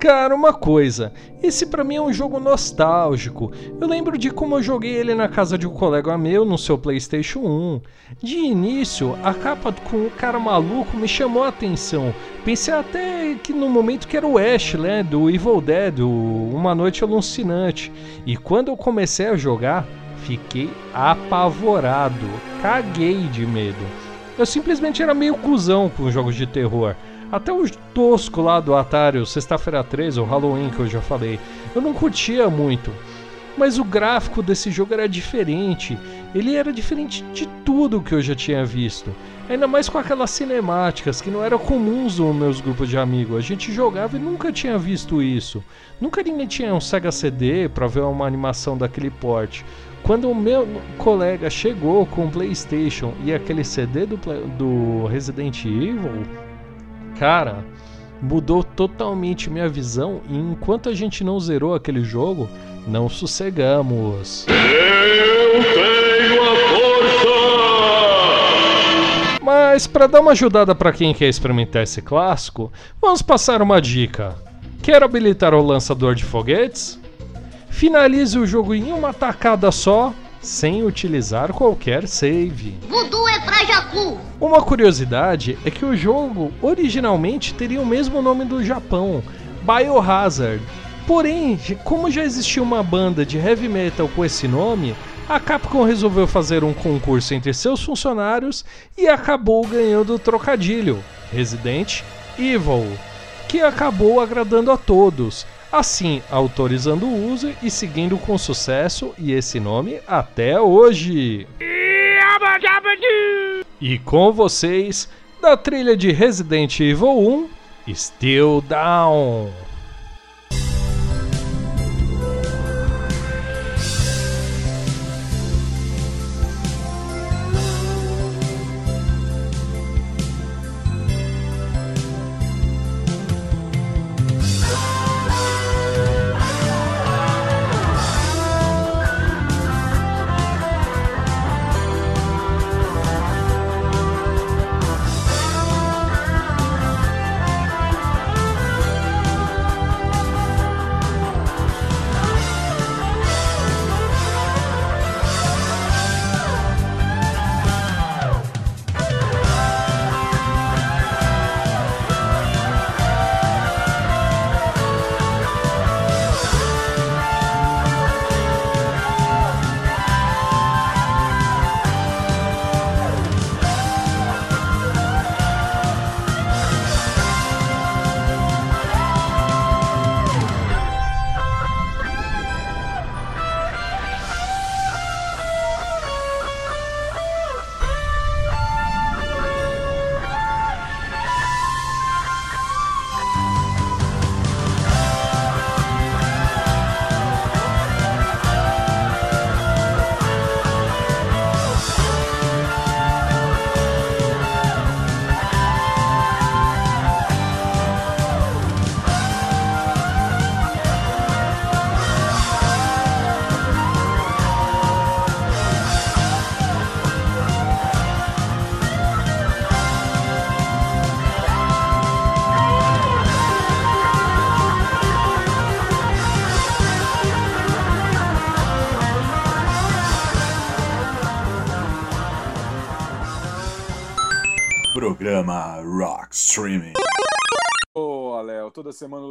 Cara, uma coisa, esse pra mim é um jogo nostálgico. Eu lembro de como eu joguei ele na casa de um colega meu no seu PlayStation 1. De início, a capa com o cara maluco me chamou a atenção. Pensei até que no momento que era o Ash, né, do Evil Dead, o Uma Noite Alucinante. E quando eu comecei a jogar, fiquei apavorado, caguei de medo. Eu simplesmente era meio cuzão com jogos de terror. Até o tosco lá do Atari, o Sexta-feira 13, ou Halloween que eu já falei, eu não curtia muito. Mas o gráfico desse jogo era diferente. Ele era diferente de tudo que eu já tinha visto. Ainda mais com aquelas cinemáticas que não eram comuns nos meus grupos de amigos. A gente jogava e nunca tinha visto isso. Nunca ninguém tinha um Sega CD para ver uma animação daquele porte. Quando o meu colega chegou com o PlayStation e aquele CD do, do Resident Evil, cara, mudou totalmente minha visão e enquanto a gente não zerou aquele jogo, não sossegamos. Eu tenho a força! Mas para dar uma ajudada para quem quer experimentar esse clássico, vamos passar uma dica. Quer habilitar o lançador de foguetes? Finalize o jogo em uma tacada só, sem utilizar qualquer save. Voodoo é pra Jacu. Uma curiosidade é que o jogo originalmente teria o mesmo nome do Japão, Biohazard. Porém, como já existia uma banda de heavy metal com esse nome, a Capcom resolveu fazer um concurso entre seus funcionários e acabou ganhando o trocadilho Resident Evil, que acabou agradando a todos, assim autorizando o uso e seguindo com sucesso e esse nome até hoje. E com vocês, da trilha de Resident Evil 1, Still Down.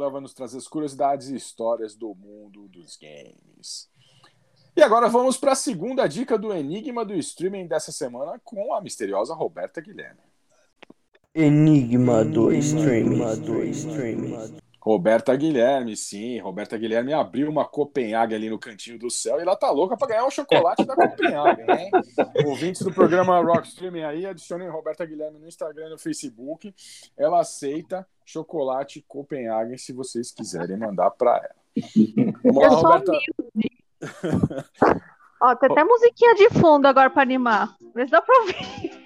Semana leva nos trazer as curiosidades e histórias do mundo dos games. E agora vamos para a segunda dica do Enigma do Streaming dessa semana com a misteriosa Roberta Guilherme. Enigma do streaming. Roberta Guilherme, sim. Roberta Guilherme abriu uma Copenhague ali no cantinho do céu e ela tá louca para ganhar o chocolate da Copenhague, hein? Ouvintes do programa Rock Streaming aí, adicionem Roberta Guilherme no Instagram e no Facebook. Ela aceita chocolate Copenhague se vocês quiserem mandar para ela. Vamos lá, Eu Roberta. Ó, tem até musiquinha de fundo agora pra animar. Vê se dá pra ouvir.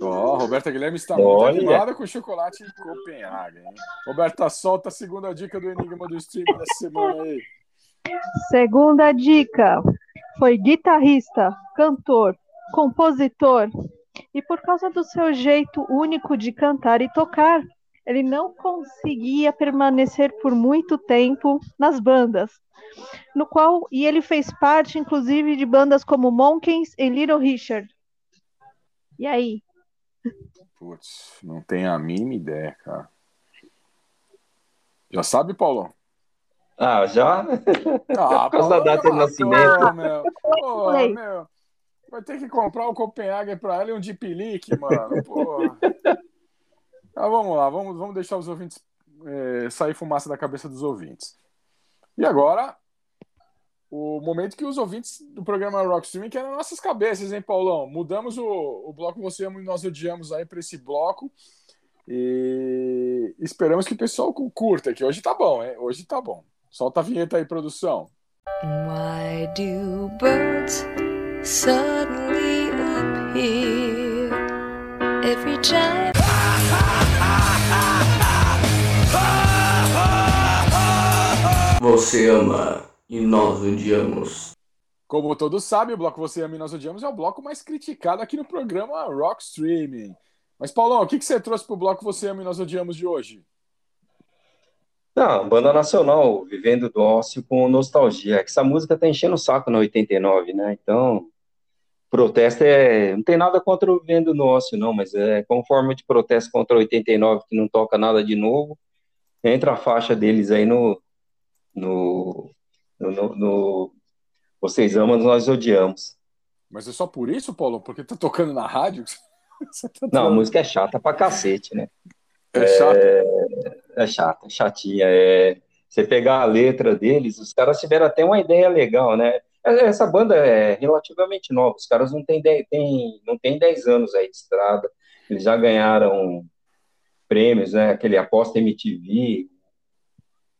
Ó, Roberta Guilherme está muito Olha. animada com chocolate em Copenhague, hein? Roberta, solta a segunda dica do Enigma do Streaming dessa semana aí. Segunda dica. Foi guitarrista, cantor, compositor e por causa do seu jeito único de cantar e tocar, ele não conseguia permanecer por muito tempo nas bandas, no qual e ele fez parte inclusive de bandas como Monkeys e Little Richard. E aí? Putz, não tenho a mínima ideia, cara. Já sabe, Paulo? Ah, já? Ah, Essa data de nascimento. Pô, meu. Pô, meu. Vai ter que comprar o Copenhague pra ela e um Deep Leak, mano. Pô. Ah, vamos lá, vamos, vamos deixar os ouvintes eh, sair fumaça da cabeça dos ouvintes. E agora, o momento que os ouvintes do programa Rock Streaming querem nossas cabeças, hein, Paulão? Mudamos o, o bloco Você e Nós Odiamos aí pra esse bloco. E esperamos que o pessoal cu- curta, que hoje tá bom, hein? Hoje tá bom. Solta a vinheta aí, produção. Why do birds suddenly appear every time? Você ama e nós odiamos. Como todos sabem, o bloco Você Ama e Nós Odiamos é o bloco mais criticado aqui no programa Rock Streaming. Mas, Paulão, o que, que você trouxe pro bloco Você Ama e Nós Odiamos de hoje? Não, banda nacional, vivendo do ócio com nostalgia. É que essa música tá enchendo o saco na 89, né? Então, protesto é. Não tem nada contra o vivendo no ócio, não, mas é como forma de protesto contra 89, que não toca nada de novo. Entra a faixa deles aí no. No. no, no, Vocês amam, nós odiamos. Mas é só por isso, Paulo? Porque tá tocando na rádio? Tá Não, a música é chata pra cacete, né? É chato? É chata, chatinha. É... Você pegar a letra deles, os caras tiveram até uma ideia legal, né? Essa banda é relativamente nova, os caras não têm 10, tem, não tem 10 anos aí de estrada, eles já ganharam prêmios, né? Aquele Aposta MTV,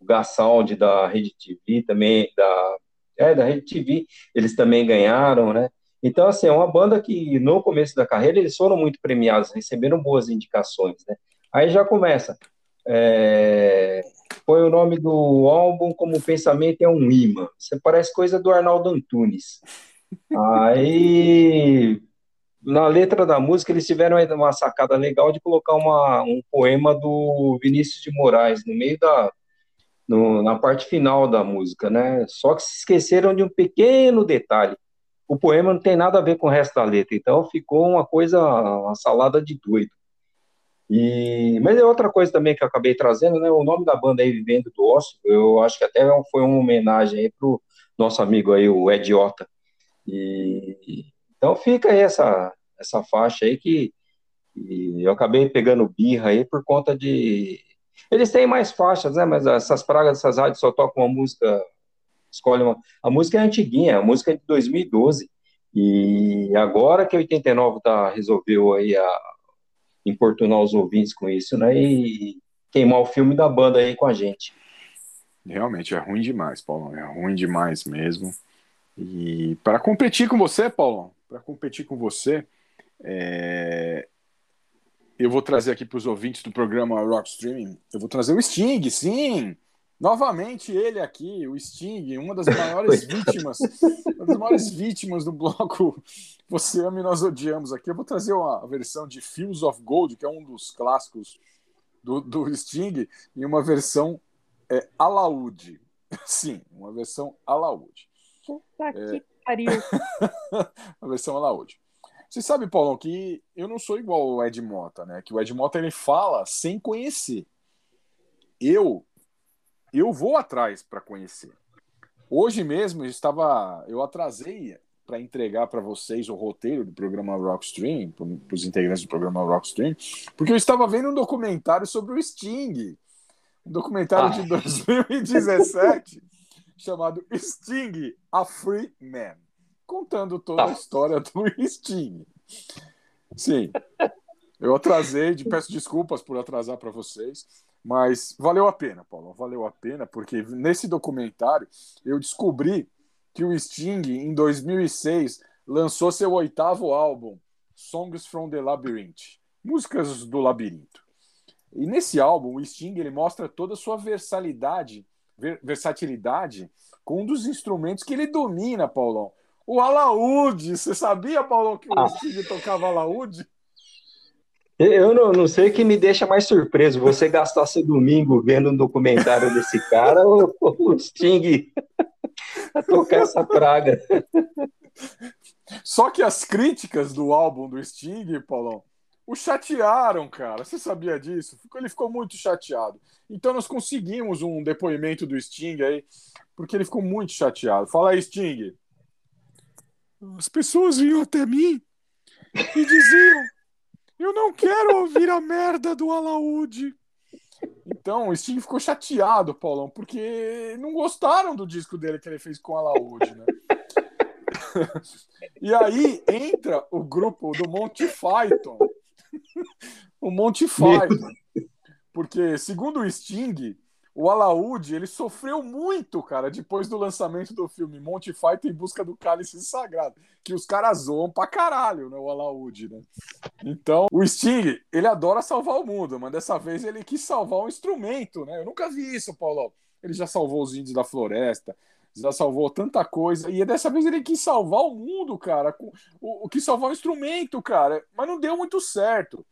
Gassound da Rede TV também, da, é, da Rede TV, eles também ganharam, né? Então, assim, é uma banda que no começo da carreira eles foram muito premiados, receberam boas indicações, né? Aí já começa. É, põe o nome do álbum como Pensamento é um imã. Isso parece coisa do Arnaldo Antunes. Aí, na letra da música, eles tiveram uma sacada legal de colocar uma, um poema do Vinícius de Moraes no meio da. No- na parte final da música, né? Só que se esqueceram de um pequeno detalhe. O poema não tem nada a ver com o resto da letra, então ficou uma coisa, uma salada de doido. E, mas é outra coisa também que eu acabei trazendo, né? O nome da banda aí, Vivendo do Ócio, eu acho que até foi uma homenagem aí pro nosso amigo aí, o Ediota. E, então fica aí essa, essa faixa aí que eu acabei pegando birra aí por conta de. Eles têm mais faixas, né? Mas essas pragas dessas rádios só tocam uma música, escolhe uma. A música é antiguinha, a música é de 2012. E agora que a 89 tá, resolveu aí a, importunar os ouvintes com isso, né? E queimar o filme da banda aí com a gente. Realmente é ruim demais, Paulão. É ruim demais mesmo. E para competir com você, Paulão, para competir com você, é, eu vou trazer aqui para os ouvintes do programa Rock Streaming, eu vou trazer o Sting, sim! Novamente ele aqui, o Sting, uma das maiores vítimas, uma das maiores vítimas do bloco Você Ama e Nós Odiamos aqui. Eu vou trazer uma versão de Fields of Gold, que é um dos clássicos do, do Sting, e uma versão é, alaúde. Sim, uma versão alaúde. Puta É. que pariu. a versão alaúde. Você sabe, Paulão, que eu não sou igual o Ed Mota, né? Que o Ed Mota ele fala sem conhecer. Eu eu vou atrás para conhecer. Hoje mesmo eu estava, eu atrasei para entregar para vocês o roteiro do programa Rockstream, para os integrantes do programa Rockstream, porque eu estava vendo um documentário sobre o Sting, um documentário de 2017 chamado Sting, a Free Man, contando toda a história do Sting. Sim, eu atrasei, de- peço desculpas por atrasar para vocês, mas valeu a pena, Paulo, valeu a pena, porque nesse documentário eu descobri que o Sting, em 2006, lançou seu oitavo álbum, Songs from the Labyrinth, músicas do labirinto. E nesse álbum, o Sting ele mostra toda a sua versalidade, ver- versatilidade com um dos instrumentos que ele domina, Paulão. O alaúde. Você sabia, Paulão, que o Sting tocava alaúde? Eu não, não sei o que me deixa mais surpreso, você gastar seu domingo vendo um documentário desse cara ou o Sting a tocar essa praga. Só que as críticas do álbum do Sting, Paulão, o chatearam, cara. Você sabia disso? Ele ficou muito chateado. Então nós conseguimos um depoimento do Sting aí, porque ele ficou muito chateado. Fala aí, Sting. As pessoas vinham até mim e diziam: Eu não quero ouvir a merda do alaúde. Então, o Sting ficou chateado, Paulão, porque não gostaram do disco dele que ele fez com o alaúde, né? E aí entra o grupo do Monty Python. o Monty Python. Porque, segundo o Sting, o Alaúde, ele sofreu muito, cara, depois do lançamento do filme Monty Python em busca do cálice sagrado, que os caras zoam pra caralho, né, o Alaúde, né? Então, o Sting, ele adora salvar o mundo, mas dessa vez ele quis salvar um instrumento, né? Eu nunca vi isso, Paulo. Ele já salvou os índios da floresta, Já salvou tanta coisa. E dessa vez ele quis salvar o mundo, cara. O, o salvar o instrumento, cara. Mas não deu muito certo.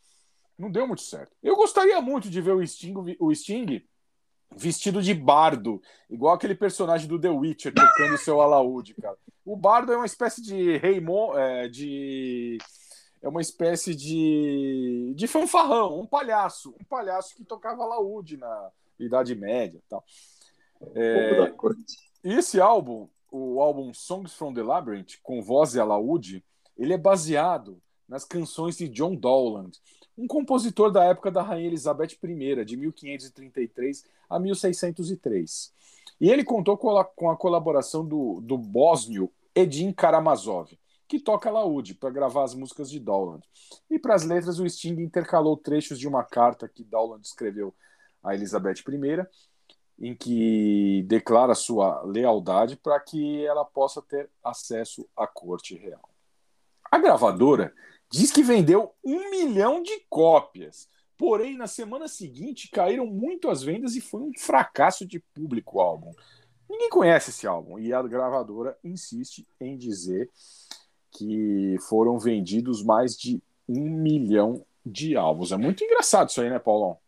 Não deu muito certo. Eu gostaria muito de ver o Sting, o Sting vestido de bardo, igual aquele personagem do The Witcher tocando seu alaúde, cara. O bardo é uma espécie de rei é, de é uma espécie de de fanfarrão, um palhaço, um palhaço que tocava alaúde na Idade Média, tal. É, e esse álbum, o álbum Songs from the Labyrinth, com voz e alaúde, ele é baseado nas canções de John Dowland, um compositor da época da Rainha Elizabeth I, de 1533 a 1603. E ele contou com a, com a colaboração do, do bósnio Edin Karamazov, que toca alaúde para gravar as músicas de Dowland. E para as letras, o Sting intercalou trechos de uma carta que Dowland escreveu a Elizabeth I, em que declara sua lealdade para que ela possa ter acesso à corte real. A gravadora diz que vendeu um milhão de cópias, porém na semana seguinte caíram muito as vendas e foi um fracasso de público o álbum. Ninguém conhece esse álbum e a gravadora insiste em dizer que foram vendidos mais de um milhão de álbuns. É muito engraçado isso aí, né, Paulão?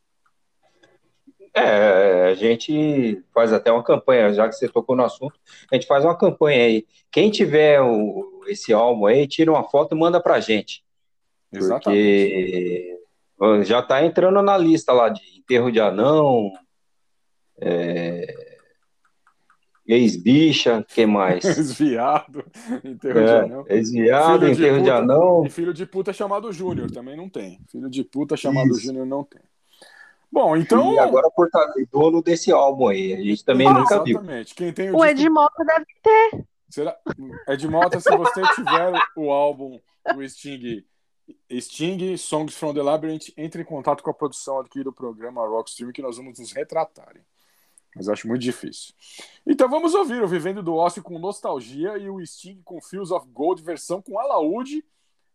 É, a gente faz até uma campanha, já que você tocou no assunto, a gente faz uma campanha aí. Quem tiver o- esse álbum aí, tira uma foto e manda pra gente. Porque já tá entrando na lista lá de enterro de anão, é, ex-bicha, que mais? Ex-viado, enterro É, de anão. ex-viado, Filho enterro de puta- anão. E filho de puta chamado Júnior também não tem. Filho de puta chamado Júnior não tem. Bom, então. E agora por dono desse álbum aí, a gente também nunca viu. Exatamente. Quem tem o O disco- Edmota deve ter. Será? Edmota, se você tiver o álbum do Sting, Sting Songs from the Labyrinth, entre em contato com a produção aqui do programa Rockstream que nós vamos nos retratarem. Mas acho muito difícil. Então vamos ouvir o Vivendo do Ócio com Nostalgia e o Sting com Fields of Gold versão com alaúde.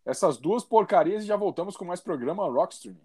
Essas duas porcarias e já voltamos com mais programa Rockstream.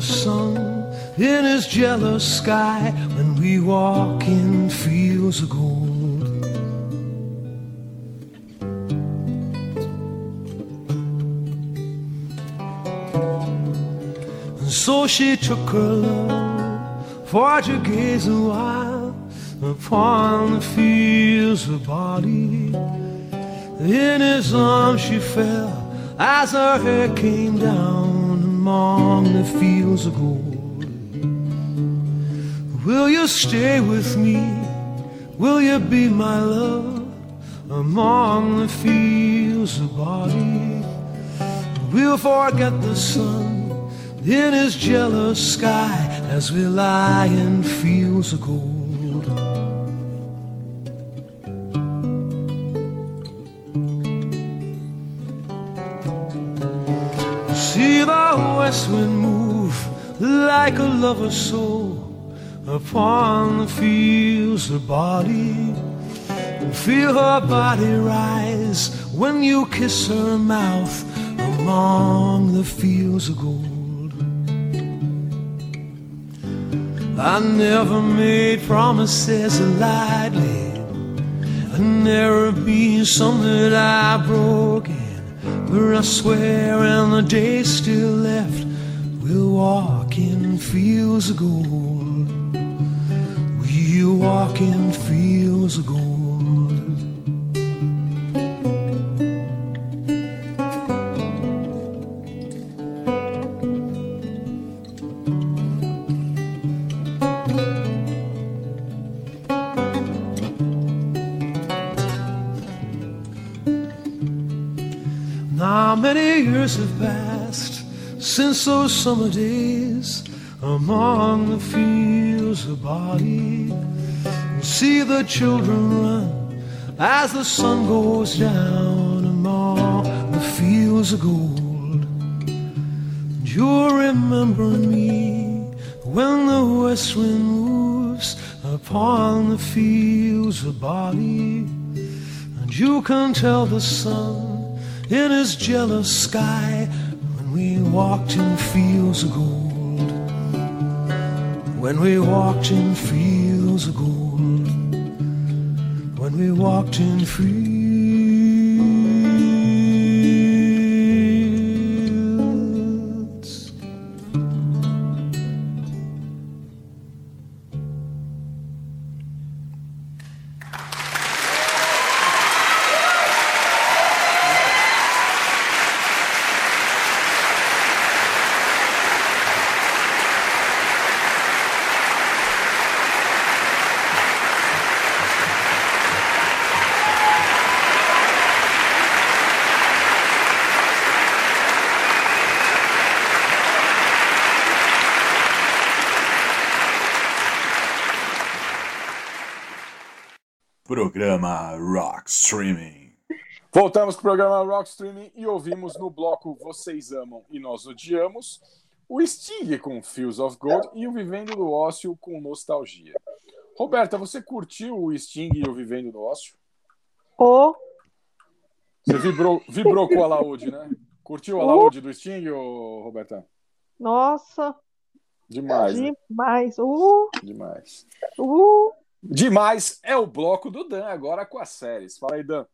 Sun in his jealous sky when we walk in fields of gold. And so she took her love for to gaze a while upon the fields of body. In his arms she fell as her hair came down among the fields of gold. Will you stay with me? Will you be my love among the fields of body? We'll forget the sun in his jealous sky as we lie in fields of gold. Wind move like a lover's soul upon the fields of body. And feel her body rise when you kiss her mouth among the fields of gold. I never made promises lightly. And there have been some that I broke. But I swear, and the day still left, we'll walk in fields of gold. We'll walk in fields of gold. Years have passed since those summer days among the fields of body. And see the children run as the sun goes down among the fields of gold. And you'll remember me when the west wind moves upon the fields of body. And you can tell the sun in his jealous sky when we walked in fields of gold. When we walked in fields of gold. When we walked in fields. Programa Rock Streaming. Voltamos com o programa Rock Streaming e ouvimos no bloco Vocês Amam e Nós Odiamos o Sting com Fields of Gold e o Vivendo do Ócio com Nostalgia. Roberta, você curtiu o Sting e o Vivendo do Ócio? O Você vibrou, vibrou com o alaúde, né? Curtiu o alaúde do Sting, ô, Roberta? Nossa, Demais, né? demais. Uh, Demais. uh. Demais é o bloco do Dan, agora com as séries. Fala aí, Dan.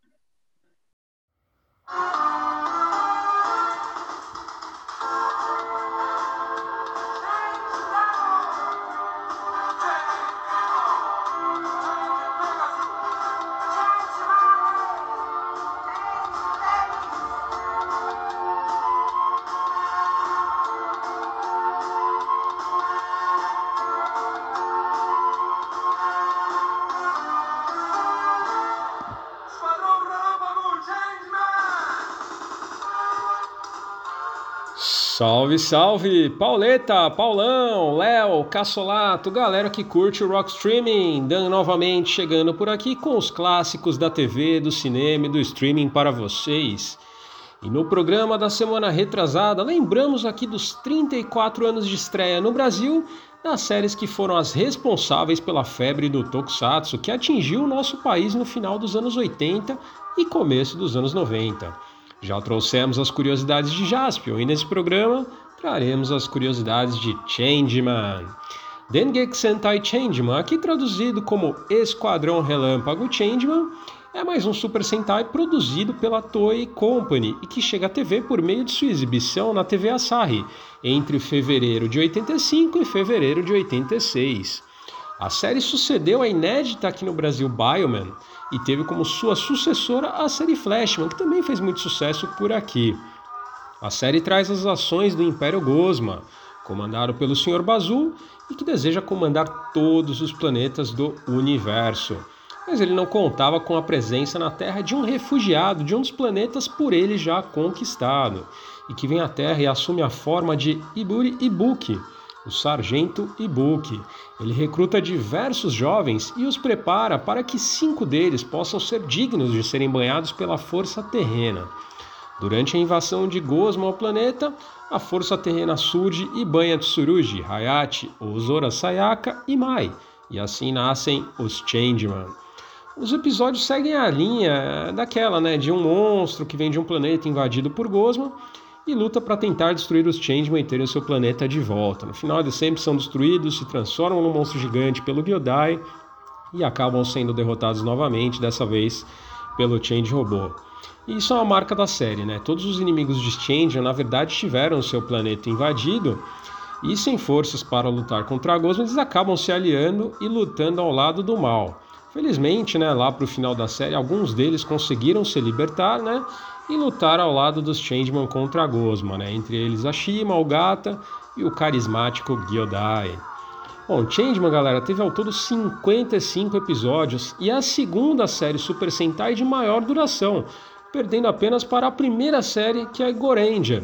Salve, salve! Pauleta, Paulão, Léo, Cassolato, galera que curte o Rock Streaming, Dan novamente chegando por aqui com os clássicos da TV, do cinema e do streaming para vocês. E no programa da semana retrasada, lembramos aqui dos 34 anos de estreia no Brasil das séries que foram as responsáveis pela febre do Tokusatsu que atingiu o nosso país no final dos anos 80 e começo dos anos 90. Já trouxemos as curiosidades de Jaspion e nesse programa traremos as curiosidades de Changeman. Dengeki Sentai Changeman, aqui traduzido como Esquadrão Relâmpago Changeman, é mais um Super Sentai produzido pela Toei Company e que chega à TV por meio de sua exibição na TV Asahi entre fevereiro de 85 e fevereiro de 86. A série sucedeu a inédita aqui no Brasil Bioman e teve como sua sucessora a série Flashman, que também fez muito sucesso por aqui. A série traz as ações do Império Gosma, comandado pelo Sr. Bazul e que deseja comandar todos os planetas do universo. Mas ele não contava com a presença na Terra de um refugiado de um dos planetas por ele já conquistado, e que vem à Terra e assume a forma de Iburi Ibuki, o Sargento Ibuki. Ele recruta diversos jovens e os prepara para que cinco deles possam ser dignos de serem banhados pela força terrena. Durante a invasão de Gosma ao planeta, a força terrena surge e banha Tsurugi, Hayachi, Ozora Sayaka e Mai, e assim nascem os Changeman. Os episódios seguem a linha daquela, né, de um monstro que vem de um planeta invadido por Gosma e luta para tentar destruir os Changeman e terem o seu planeta de volta. No final, eles sempre são destruídos, se transformam num monstro gigante pelo Gyodai e acabam sendo derrotados novamente, dessa vez pelo Change Robô. E isso é uma marca da série, né? Todos os inimigos de Change, na verdade, tiveram seu planeta invadido e sem forças para lutar contra a Gosma, eles acabam se aliando e lutando ao lado do mal. Felizmente, né, lá para o final da série, alguns deles conseguiram se libertar, né, e lutar ao lado dos Changeman contra a Gosma, né, entre eles a Shima, o Gata e o carismático Gyodai. Bom, Changeman, galera, teve ao todo 55 episódios e é a segunda série Super Sentai de maior duração, perdendo apenas para a primeira série, que é Goranger,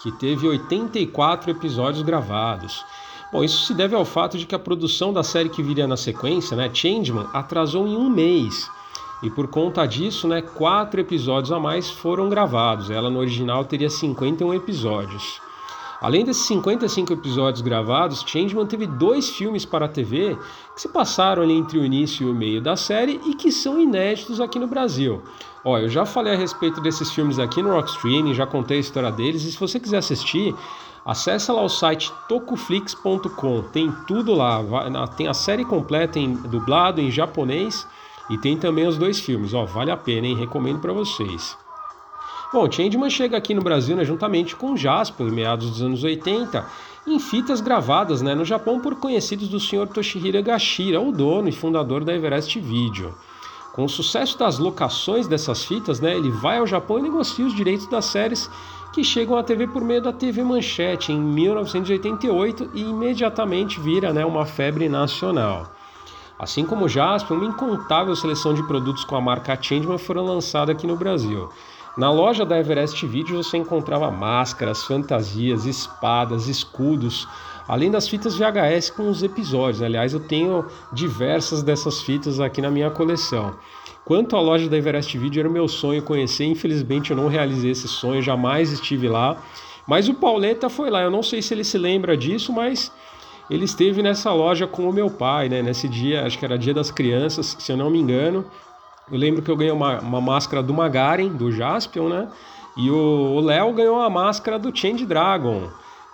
que teve 84 episódios gravados. Bom, isso se deve ao fato de que a produção da série que viria na sequência, né, Changeman, atrasou em um mês. E por conta disso, né, quatro episódios a mais foram gravados. Ela no original teria 51 episódios. Além desses 55 episódios gravados, Changeman teve dois filmes para a TV que se passaram ali entre o início e o meio da série e que são inéditos aqui no Brasil. Ó, eu já falei a respeito desses filmes aqui no Rockstream, já contei a história deles, e se você quiser assistir, Acesse lá o site tokuflix.com, tem tudo lá, tem a série completa em dublado em japonês e tem também os dois filmes, ó, vale a pena, hein? Recomendo para vocês. Bom, Changeman chega aqui no Brasil né, juntamente com Jasper em meados dos anos 80, em fitas gravadas né, no Japão por conhecidos do Sr. Toshihiro Gashira, o dono e fundador da Everest Video. Com o sucesso das locações dessas fitas, né, ele vai ao Japão e negocia os direitos das séries que chegam à TV por meio da TV Manchete em 1988 e imediatamente vira né, uma febre nacional. Assim como Jasper, uma incontável seleção de produtos com a marca Changeman foram lançados aqui no Brasil. Na loja da Everest Video você encontrava máscaras, fantasias, espadas, escudos, além das fitas VHS com os episódios. Aliás, eu tenho diversas dessas fitas aqui na minha coleção. Quanto à loja da Everest Video, era meu sonho conhecer. Infelizmente, eu não realizei esse sonho, jamais estive lá. Mas o Pauleta foi lá, eu não sei se ele se lembra disso, mas ele esteve nessa loja com o meu pai, né? Nesse dia, acho que era dia das crianças, se eu não me engano. Eu lembro que eu ganhei uma, uma máscara do Magaren, do Jaspion, né? E o Léo ganhou a máscara do Change Dragon.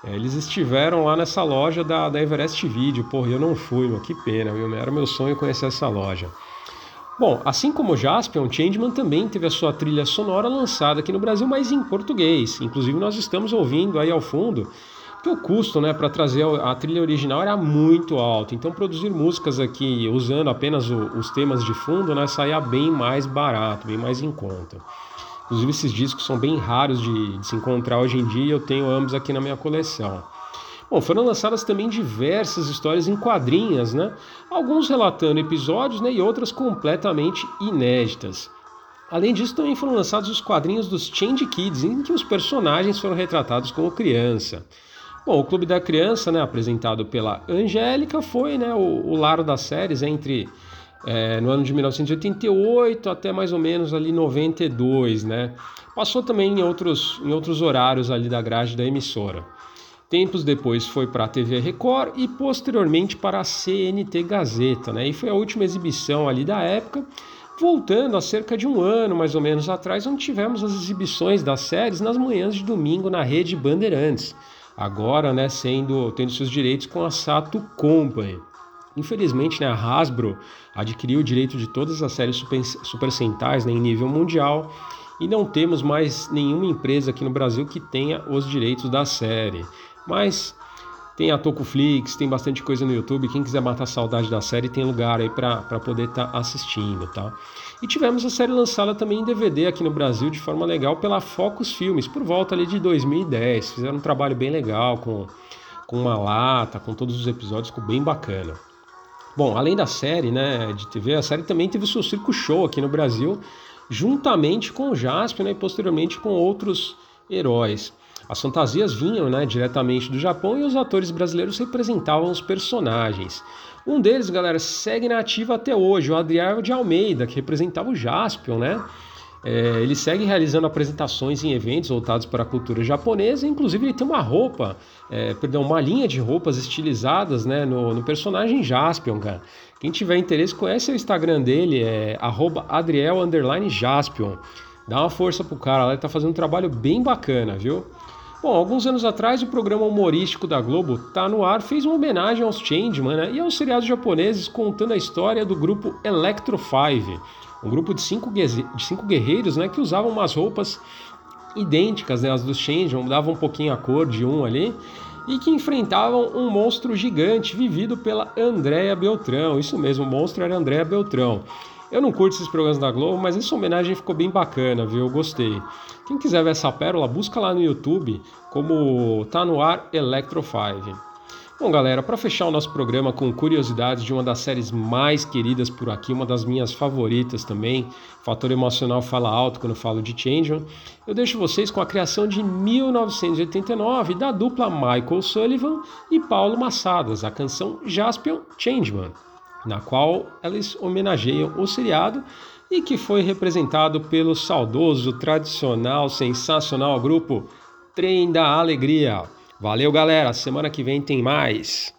É, eles estiveram lá nessa loja da, da Everest Video. Porra, eu não fui, meu, que pena, viu? Era meu sonho conhecer essa loja. Bom, assim como o Jaspion, Changeman também teve a sua trilha sonora lançada aqui no Brasil, mas em português. Inclusive, nós estamos ouvindo aí ao fundo que o custo né, para trazer a trilha original era muito alto. Então, produzir músicas aqui usando apenas o, os temas de fundo né, saía bem mais barato, bem mais em conta. Inclusive, esses discos são bem raros de, de se encontrar hoje em dia, eu tenho ambos aqui na minha coleção. Bom, foram lançadas também diversas histórias em quadrinhas, né? Alguns relatando episódios né, e outras completamente inéditas. Além disso, também foram lançados os quadrinhos dos Change Kids, em que os personagens foram retratados como criança. Bom, o Clube da Criança, né, apresentado pela Angélica, foi né, o, o das séries entre é, no ano de 1988 até mais ou menos ali 92, né? Passou também em outros, em outros horários ali da grade da emissora. Tempos depois foi para a TV Record e posteriormente para a CNT Gazeta, né? E foi a última exibição ali da época, voltando a cerca de um ano mais ou menos atrás, onde tivemos as exibições das séries nas manhãs de domingo na rede Bandeirantes. Agora, né, sendo tendo seus direitos com a Sato Company. Infelizmente, né, a Hasbro adquiriu o direito de todas as séries Super, Super Sentais né, em nível mundial e não temos mais nenhuma empresa aqui no Brasil que tenha os direitos da série. Mas tem a Tocoflix, tem bastante coisa no YouTube. Quem quiser matar saudade da série tem lugar aí para poder estar tá assistindo, tá? E tivemos a série lançada também em DVD aqui no Brasil de forma legal pela Focus Filmes, por volta ali de 2010. Fizeram um trabalho bem legal com, com uma lata, com todos os episódios, ficou bem bacana. Bom, além da série né, de TV, a série também teve seu circo show aqui no Brasil, juntamente com o Jasper né, e posteriormente com outros heróis. As fantasias vinham né, diretamente do Japão e os atores brasileiros representavam os personagens. Um deles, galera, segue na ativa até hoje, o Adriano de Almeida, que representava o Jaspion, né? É, ele segue realizando apresentações em eventos voltados para a cultura japonesa, inclusive ele tem uma roupa, é, perdão, uma linha de roupas estilizadas né, no, no, personagem Jaspion, cara. Quem tiver interesse, conhece o Instagram dele, é @adriel_jaspion. Dá uma força pro cara, ele tá fazendo um trabalho bem bacana, viu? Bom, alguns anos atrás o programa humorístico da Globo Tá No Ar fez uma homenagem aos Changeman né, e aos seriados japoneses contando a história do grupo Electro Five, um grupo de cinco, de cinco guerreiros né, que usavam umas roupas idênticas né, às dos Changeman, mudavam um pouquinho a cor de um ali, e que enfrentavam um monstro gigante vivido pela Andréa Beltrão. Isso mesmo, o monstro era Andréa Beltrão. Eu não curto esses programas da Globo, mas essa homenagem ficou bem bacana, viu? Eu gostei. Quem quiser ver essa pérola, busca lá no YouTube como Tá no Ar Electro 5. Bom, galera, para fechar o nosso programa com curiosidades de uma das séries mais queridas por aqui, uma das minhas favoritas também, fator emocional fala alto quando eu falo de Changeman, eu deixo vocês com a criação de 1989 da dupla Michael Sullivan e Paulo Massadas, a canção Jaspion Changeman na qual eles homenageiam o seriado e que foi representado pelo saudoso, tradicional, sensacional grupo Trem da Alegria. Valeu, galera. Semana que vem tem mais.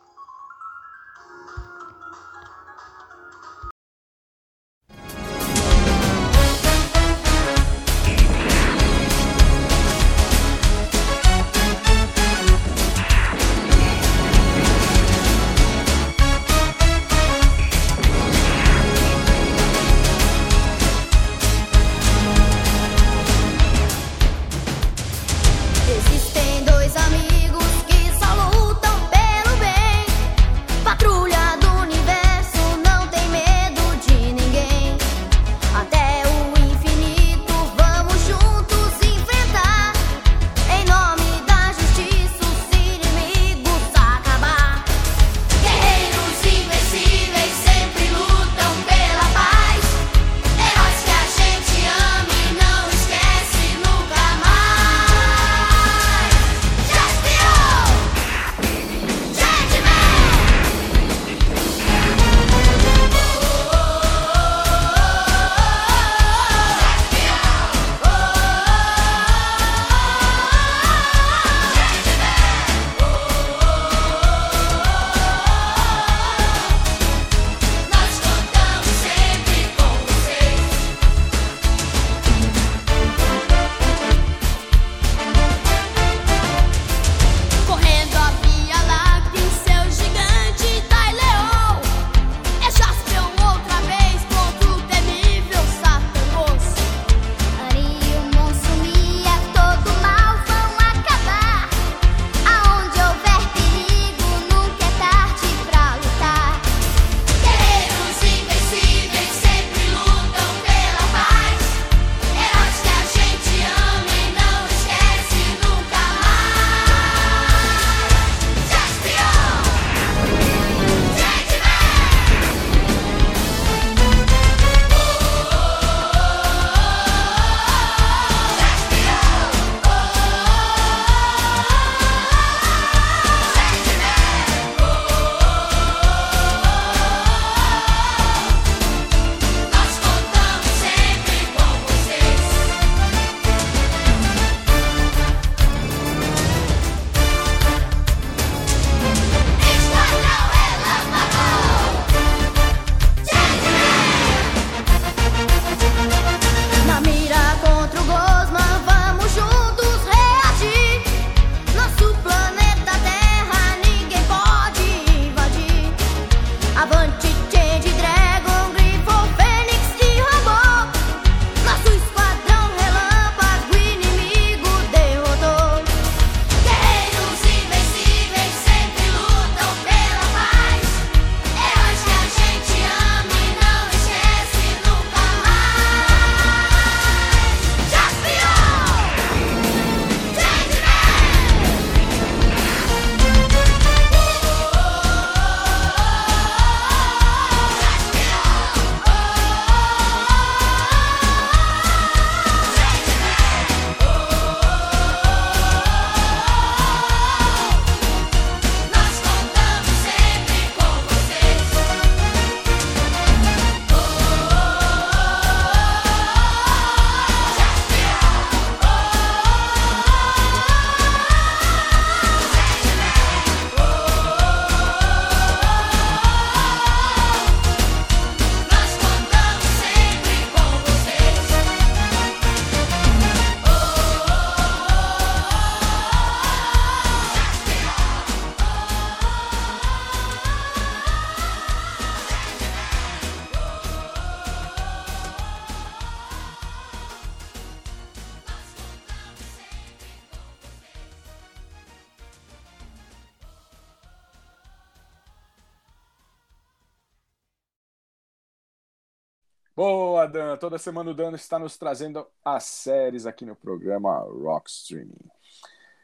Toda semana o Dan está nos trazendo as séries aqui no programa Rock Streaming.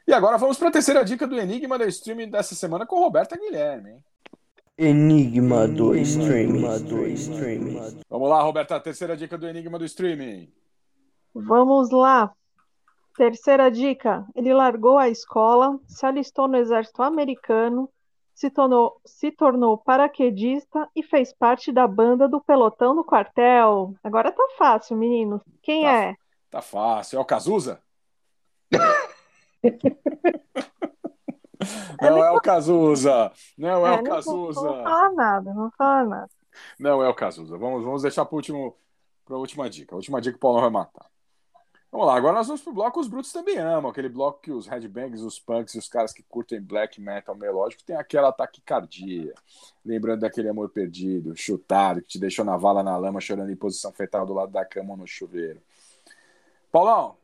E agora vamos para a terceira dica do Enigma do Streaming dessa semana com Roberta Guilherme. Hein? Enigma do Streaming. Vamos lá, Roberta, a terceira dica do Enigma do Streaming. Vamos lá. Terceira dica: ele largou a escola, se alistou no exército americano, se tornou, se tornou paraquedista e fez parte da banda do pelotão do quartel. Agora tá fácil, menino. Quem Tá. é? Tá fácil. É o Cazuza? Não é o Cazuza. Não é, É, o Cazuza. Não vou falar nada, não vou falar nada. Não é o Cazuza. Vamos, vamos deixar para a última dica. A última dica que o Paulo vai matar. Vamos lá, agora nós vamos pro bloco Os Brutos Também Amam, aquele bloco que os headbangs, os punks e os caras que curtem black metal melódico tem aquela taquicardia. Lembrando daquele amor perdido, chutado, que te deixou na vala na lama chorando em posição fetal do lado da cama ou no chuveiro. Paulão,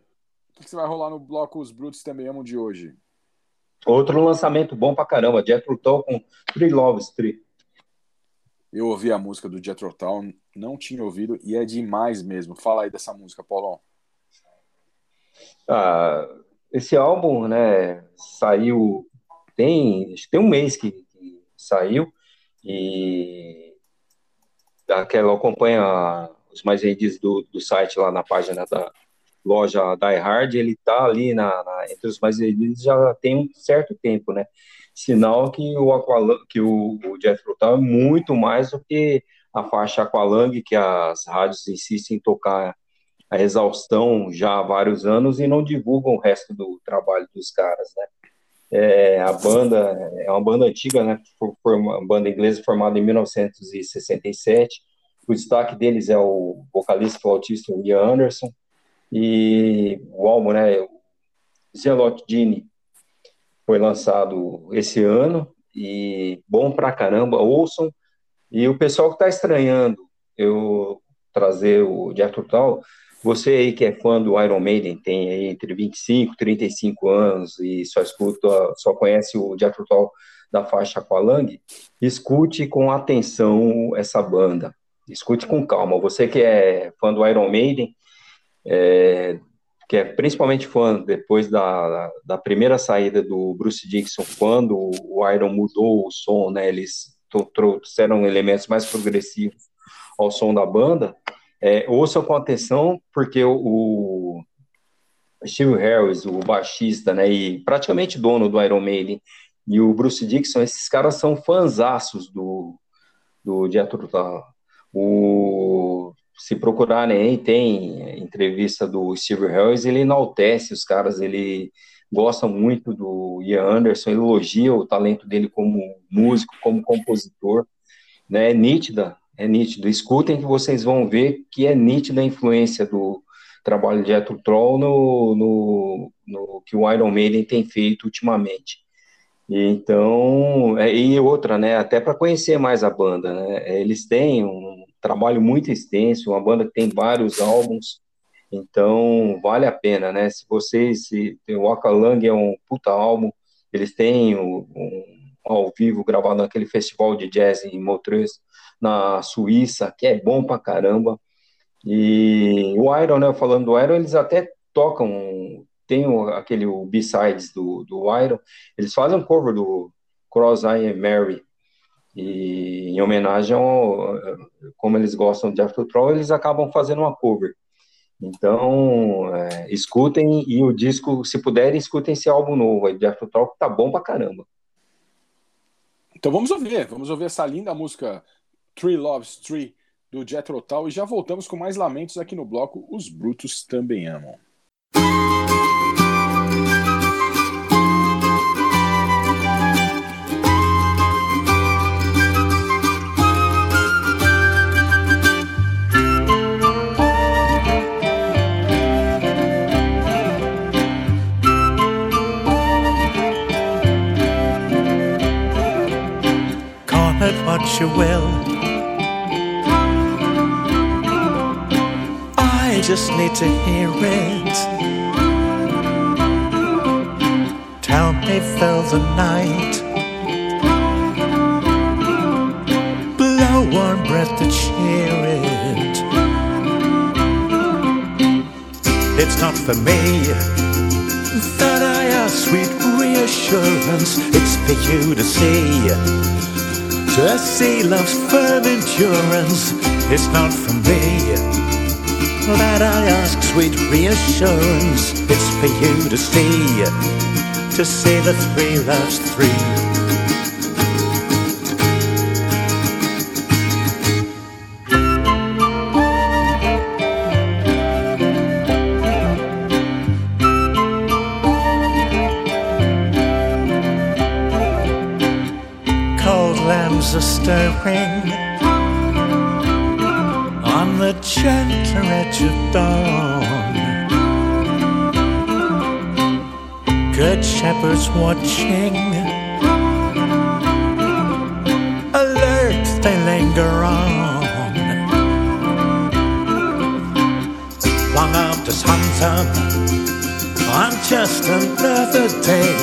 o que, que você vai rolar no bloco Os Brutos Também Amam de hoje? Outro lançamento bom pra caramba, Jethro Tull com Three Loves Three. Eu ouvi a música do Jethro Tull, não tinha ouvido e é demais mesmo. Fala aí dessa música, Paulão. Ah, esse álbum, né, saiu tem, tem um mês que, que saiu e aquela acompanha os mais vendidos do, do site lá na página da loja Die Hard, ele tá ali na, na- entre os mais vendidos já tem um certo tempo, né? Sinal que o Aqualung, que o, o Jethro Tull é muito mais do que a faixa Aqualung que as rádios insistem em tocar a exaustão já há vários anos e não divulgam o resto do trabalho dos caras, né? É, a banda é uma banda antiga, né? Foi uma banda inglesa formada em 1967. O destaque deles é o vocalista flautista Ian Anderson e o álbum, né? Zelot Genie foi lançado esse ano e bom pra caramba, ouçam. E o pessoal que está estranhando eu trazer o Jethro Tull, você aí que é fã do Iron Maiden, tem aí entre 25 e 35 anos e só escuta, só conhece o Jethro da faixa Aqualung, escute com atenção essa banda. Escute com calma. Você que é fã do Iron Maiden, é, que é principalmente fã depois da, da primeira saída do Bruce Dixon, quando o Iron mudou o som, né, eles tro- trouxeram elementos mais progressivos ao som da banda, é, ouçam com atenção, porque o, o Steve Harris, o baixista, né, e praticamente dono do Iron Maiden, e o Bruce Dixon, esses caras são fanzaços do, do Jethro Tull. O, se procurarem aí, tem entrevista do Steve Harris, ele enaltece os caras, ele gosta muito do Ian Anderson, elogia o talento dele como músico, como compositor, né, é nítida, é nítido, escutem que vocês vão ver que é nítida a influência do trabalho de Jethro Tull no, no, no que o Iron Maiden tem feito ultimamente. E Então, é, e outra, né, até para conhecer mais a banda, né, eles têm um trabalho muito extenso, uma banda que tem vários álbuns, então vale a pena, né, se vocês, se, o Aqualung é um puta álbum, eles têm um, um ao vivo gravado naquele festival de jazz em Montreux, na Suíça, que é bom pra caramba, e o Iron, né, falando do Iron, eles até tocam, tem aquele B-Sides do, do Iron, eles fazem um cover do Cross I Am Mary, e em homenagem ao, como eles gostam de After Troll, eles acabam fazendo uma cover. Então, é, escutem, e o disco, se puderem, escutem esse álbum novo aí de After Troll, que tá bom pra caramba. Então vamos ouvir, vamos ouvir essa linda música Three Loves Three do Jethro Tull e já voltamos com mais lamentos aqui no bloco Os Brutos Também Amam. Call it what you will. Just need to hear it. Tell me, fill the night. Blow warm breath to cheer it. it's not for me. That I ask sweet reassurance, it's for you to see. To see love's firm endurance, it's not for me. That I ask sweet reassurance, it's for you to see. To see the three loves three. cold lambs are stirring on the gentler edge of dawn. Good shepherds watching, alert they linger on. Long after sun's up on just another day,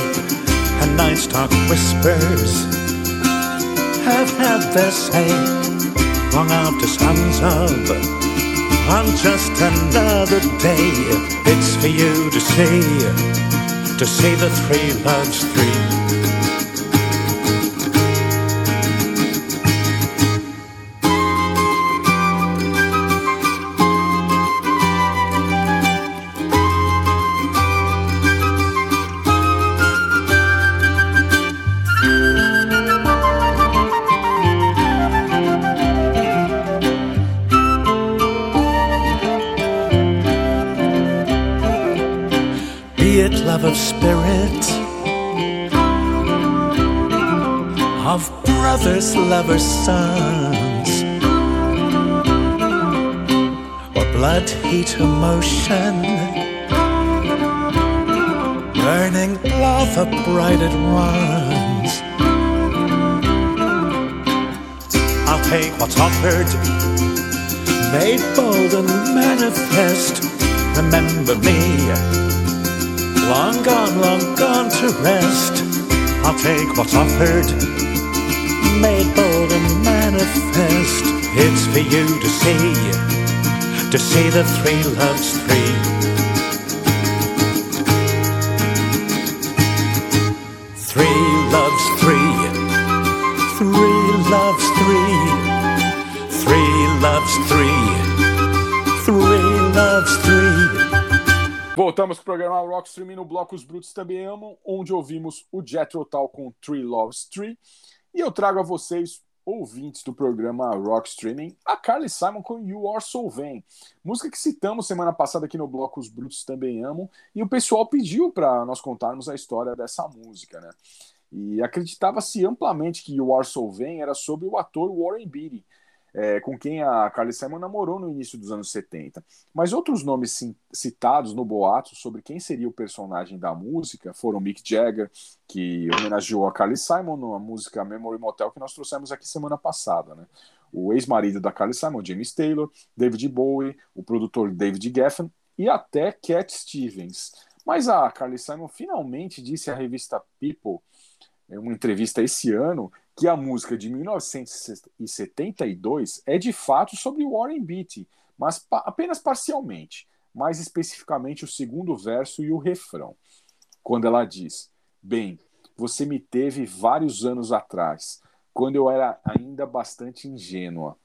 and night's dark whispers have had their say long after sun's up on just another day. It's for you to see, to see the three loves three. Brothers, lovers, sons, or blood, heat, emotion, burning lava bright it runs. I'll take what's offered, made bold and manifest. Remember me long gone, long gone to rest. I'll take what's offered, made bold and manifest. It's for you to see, to see the three loves three. Three loves three, three loves three, three loves three, three loves three. Voltamos pro programa Rock Streaming no bloco Os Brutos Também Amam, onde ouvimos o Jethro Tull com Three Loves Three. E eu trago a vocês, ouvintes do programa Rock Streaming, a Carly Simon com You Are So Vain. Música que citamos semana passada aqui no bloco Os Brutos Também Amam. E o pessoal pediu para nós contarmos a história dessa música, né? E acreditava-se amplamente que You Are So Vain era sobre o ator Warren Beatty, é, com quem a Carly Simon namorou no início dos anos 70. Mas outros nomes citados no boato sobre quem seria o personagem da música foram Mick Jagger, que homenageou a Carly Simon na música Memory Motel que nós trouxemos aqui semana passada, né? O ex-marido da Carly Simon, James Taylor, David Bowie, o produtor David Geffen e até Cat Stevens. Mas a Carly Simon finalmente disse à revista People, em uma entrevista esse ano, que a música de 1972 é de fato sobre Warren Beatty, mas pa apenas parcialmente, mais especificamente o segundo verso e o refrão. Quando ela diz: Bem, você me teve vários anos atrás, quando eu era ainda bastante ingênua.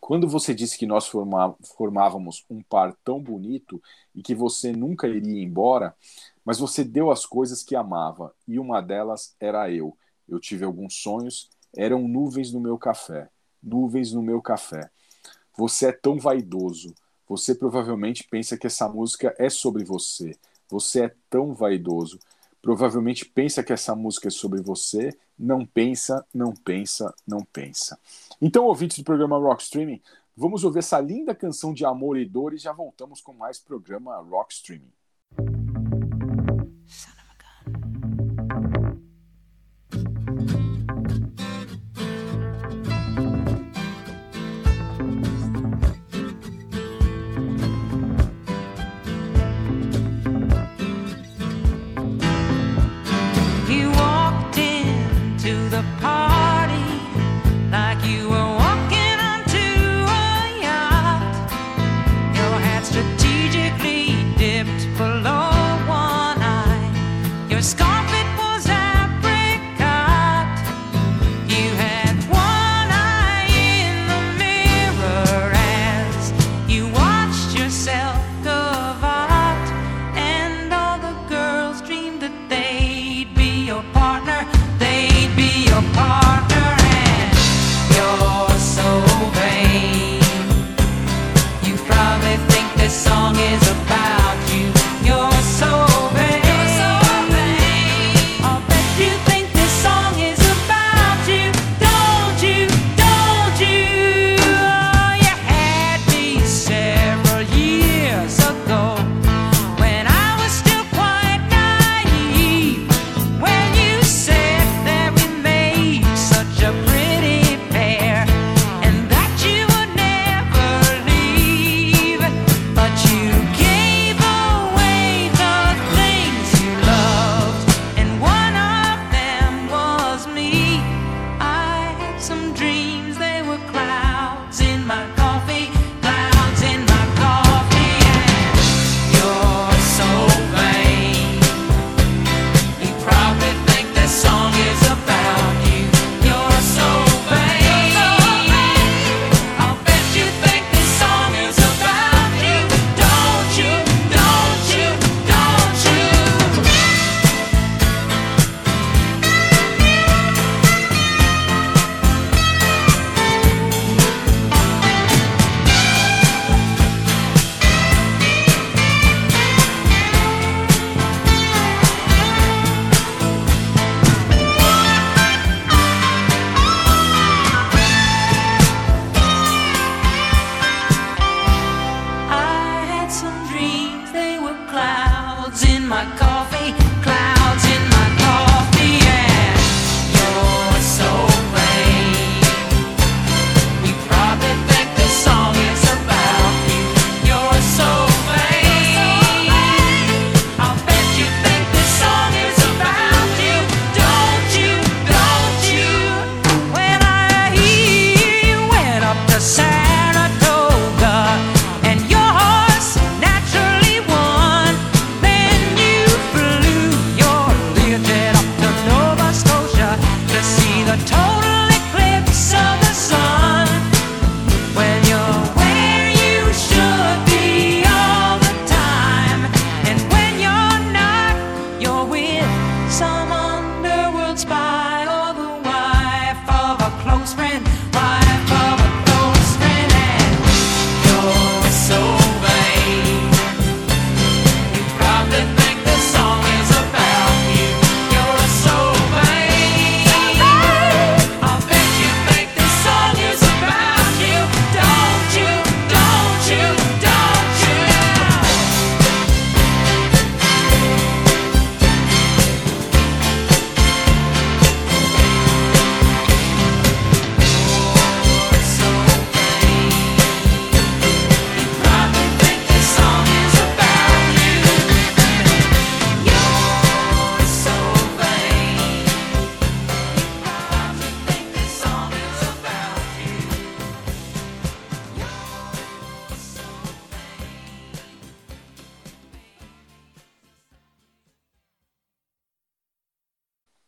Quando você disse que nós formávamos um par tão bonito e que você nunca iria embora, mas você deu as coisas que amava, e uma delas era eu. Eu tive alguns sonhos, eram nuvens no meu café, nuvens no meu café. Você é tão vaidoso. Você provavelmente pensa que essa música é sobre você. Você é tão vaidoso. Provavelmente pensa que essa música é sobre você. Não pensa, não pensa, não pensa. Então, ouvintes do programa Rock Streaming, vamos ouvir essa linda canção de amor e dor e já voltamos com mais programa Rock Streaming.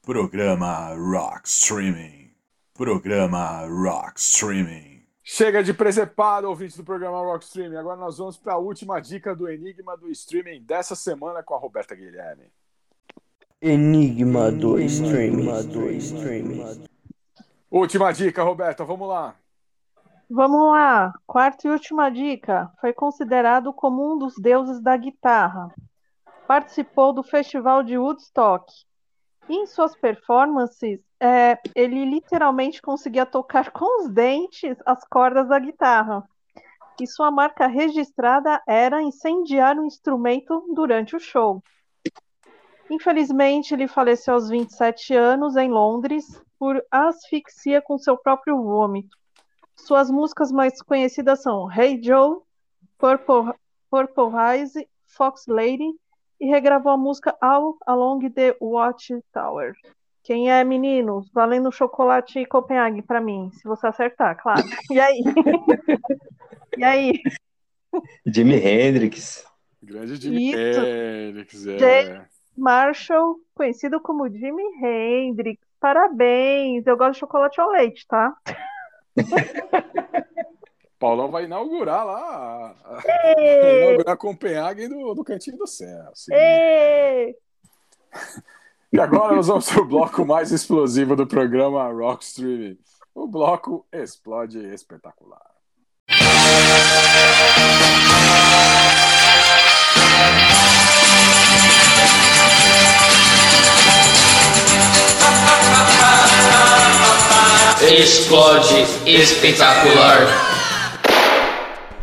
Programa Rock Streaming. Programa Rock Streaming. Chega de presepado, ouvinte do programa Rock Streaming. Agora nós vamos para a última dica do Enigma do Streaming dessa semana com a Roberta Guilherme. Enigma do streaming. do streaming. Última dica, Roberta, vamos lá. Vamos lá. Quarta e última dica. Foi considerado como um dos deuses da guitarra. Participou do Festival de Woodstock. Em suas performances, é, ele literalmente conseguia tocar com os dentes as cordas da guitarra. E sua marca registrada era incendiar o instrumento durante o show. Infelizmente, ele faleceu aos 27 anos em Londres por asfixia com seu próprio vômito. Suas músicas mais conhecidas são Hey Joe, Purple, Purple Rise, Fox Lady e regravou a música All Along the Watchtower. Quem é, meninos? Valendo chocolate e Copenhague pra mim, se você acertar, claro. E aí? e aí? Jimi Hendrix. Grande Jimi Isso. Hendrix, é. James Marshall, conhecido como Jimi Hendrix. Parabéns! Eu gosto de chocolate ao leite, tá? Paulão vai inaugurar lá. Vai inaugurar Copenhague do, do Cantinho do Céu. Sim. Ê! E agora nós vamos para o bloco mais explosivo do programa Rock Streaming. O bloco Explode Espetacular. Explode espetacular.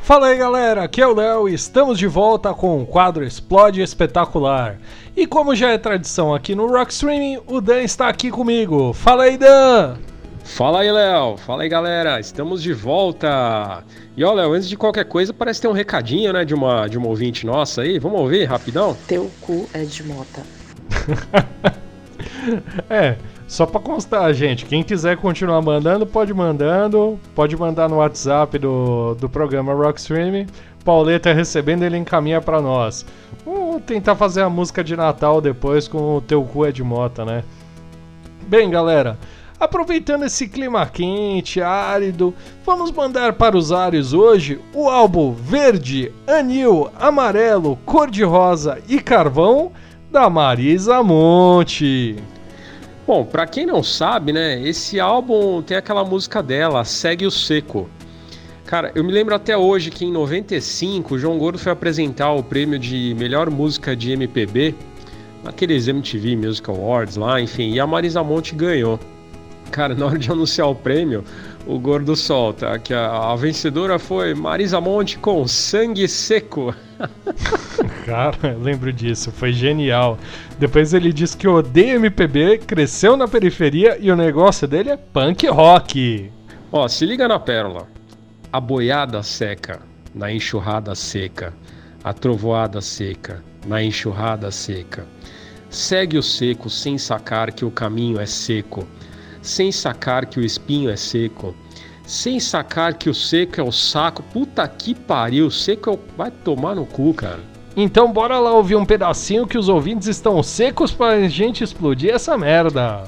Fala aí galera, aqui é o Léo e estamos de volta com o quadro Explode Espetacular. E como já é tradição aqui no Rock Streaming, o Dan está aqui comigo. Fala aí, Dan! Fala aí, Léo. Fala aí, galera. Estamos de volta. E ó, Léo, antes de qualquer coisa, parece ter um recadinho, né, de uma, de uma ouvinte nossa aí. Vamos ouvir rapidão? Teu cu é de mota. É, só pra constar, gente, quem quiser continuar mandando, pode mandando, pode mandar no WhatsApp do, do programa Rock Streaming. Pauleta recebendo, ele encaminha pra nós. Vamos tentar fazer a música de Natal depois com o Teu Cu é de Mota, né? Bem, galera, aproveitando esse clima quente, árido, vamos mandar para os ares hoje o álbum Verde, Anil, Amarelo, Cor-de-Rosa e Carvão da Marisa Monte. Bom, pra quem não sabe, né, esse álbum tem aquela música dela, Segue o Seco. Cara, eu me lembro até hoje que em 95 o João Gordo foi apresentar o prêmio de melhor música de MPB naqueles MTV Music Awards lá, enfim, e a Marisa Monte ganhou. Cara, na hora de anunciar o prêmio, o Gordo solta que a, a vencedora foi Marisa Monte com Sangue Seco. Cara, eu lembro disso, foi genial. Depois ele disse que odeia MPB, cresceu na periferia e o negócio dele é punk rock. Ó, se liga na pérola. A boiada seca, na enxurrada seca. A trovoada seca, na enxurrada seca. Segue o seco sem sacar que o caminho é seco. Sem sacar que o espinho é seco. Sem sacar que o seco é o saco. Puta que pariu, seco é o... vai tomar no cu, cara. Então bora lá ouvir um pedacinho que os ouvintes estão secos pra gente explodir essa merda.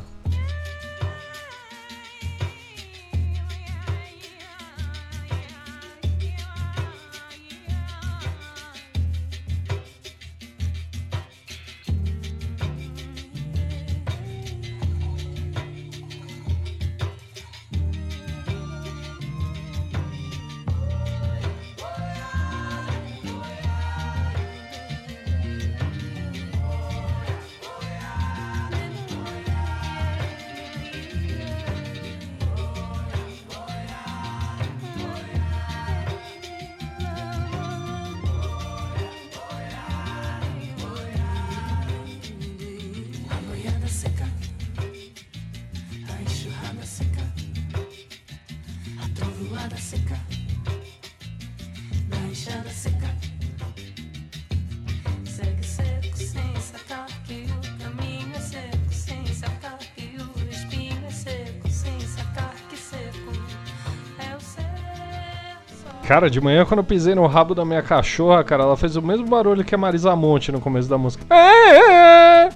Cara, de manhã quando eu pisei no rabo da minha cachorra, cara, ela fez o mesmo barulho que a Marisa Monte no começo da música. É, é, é.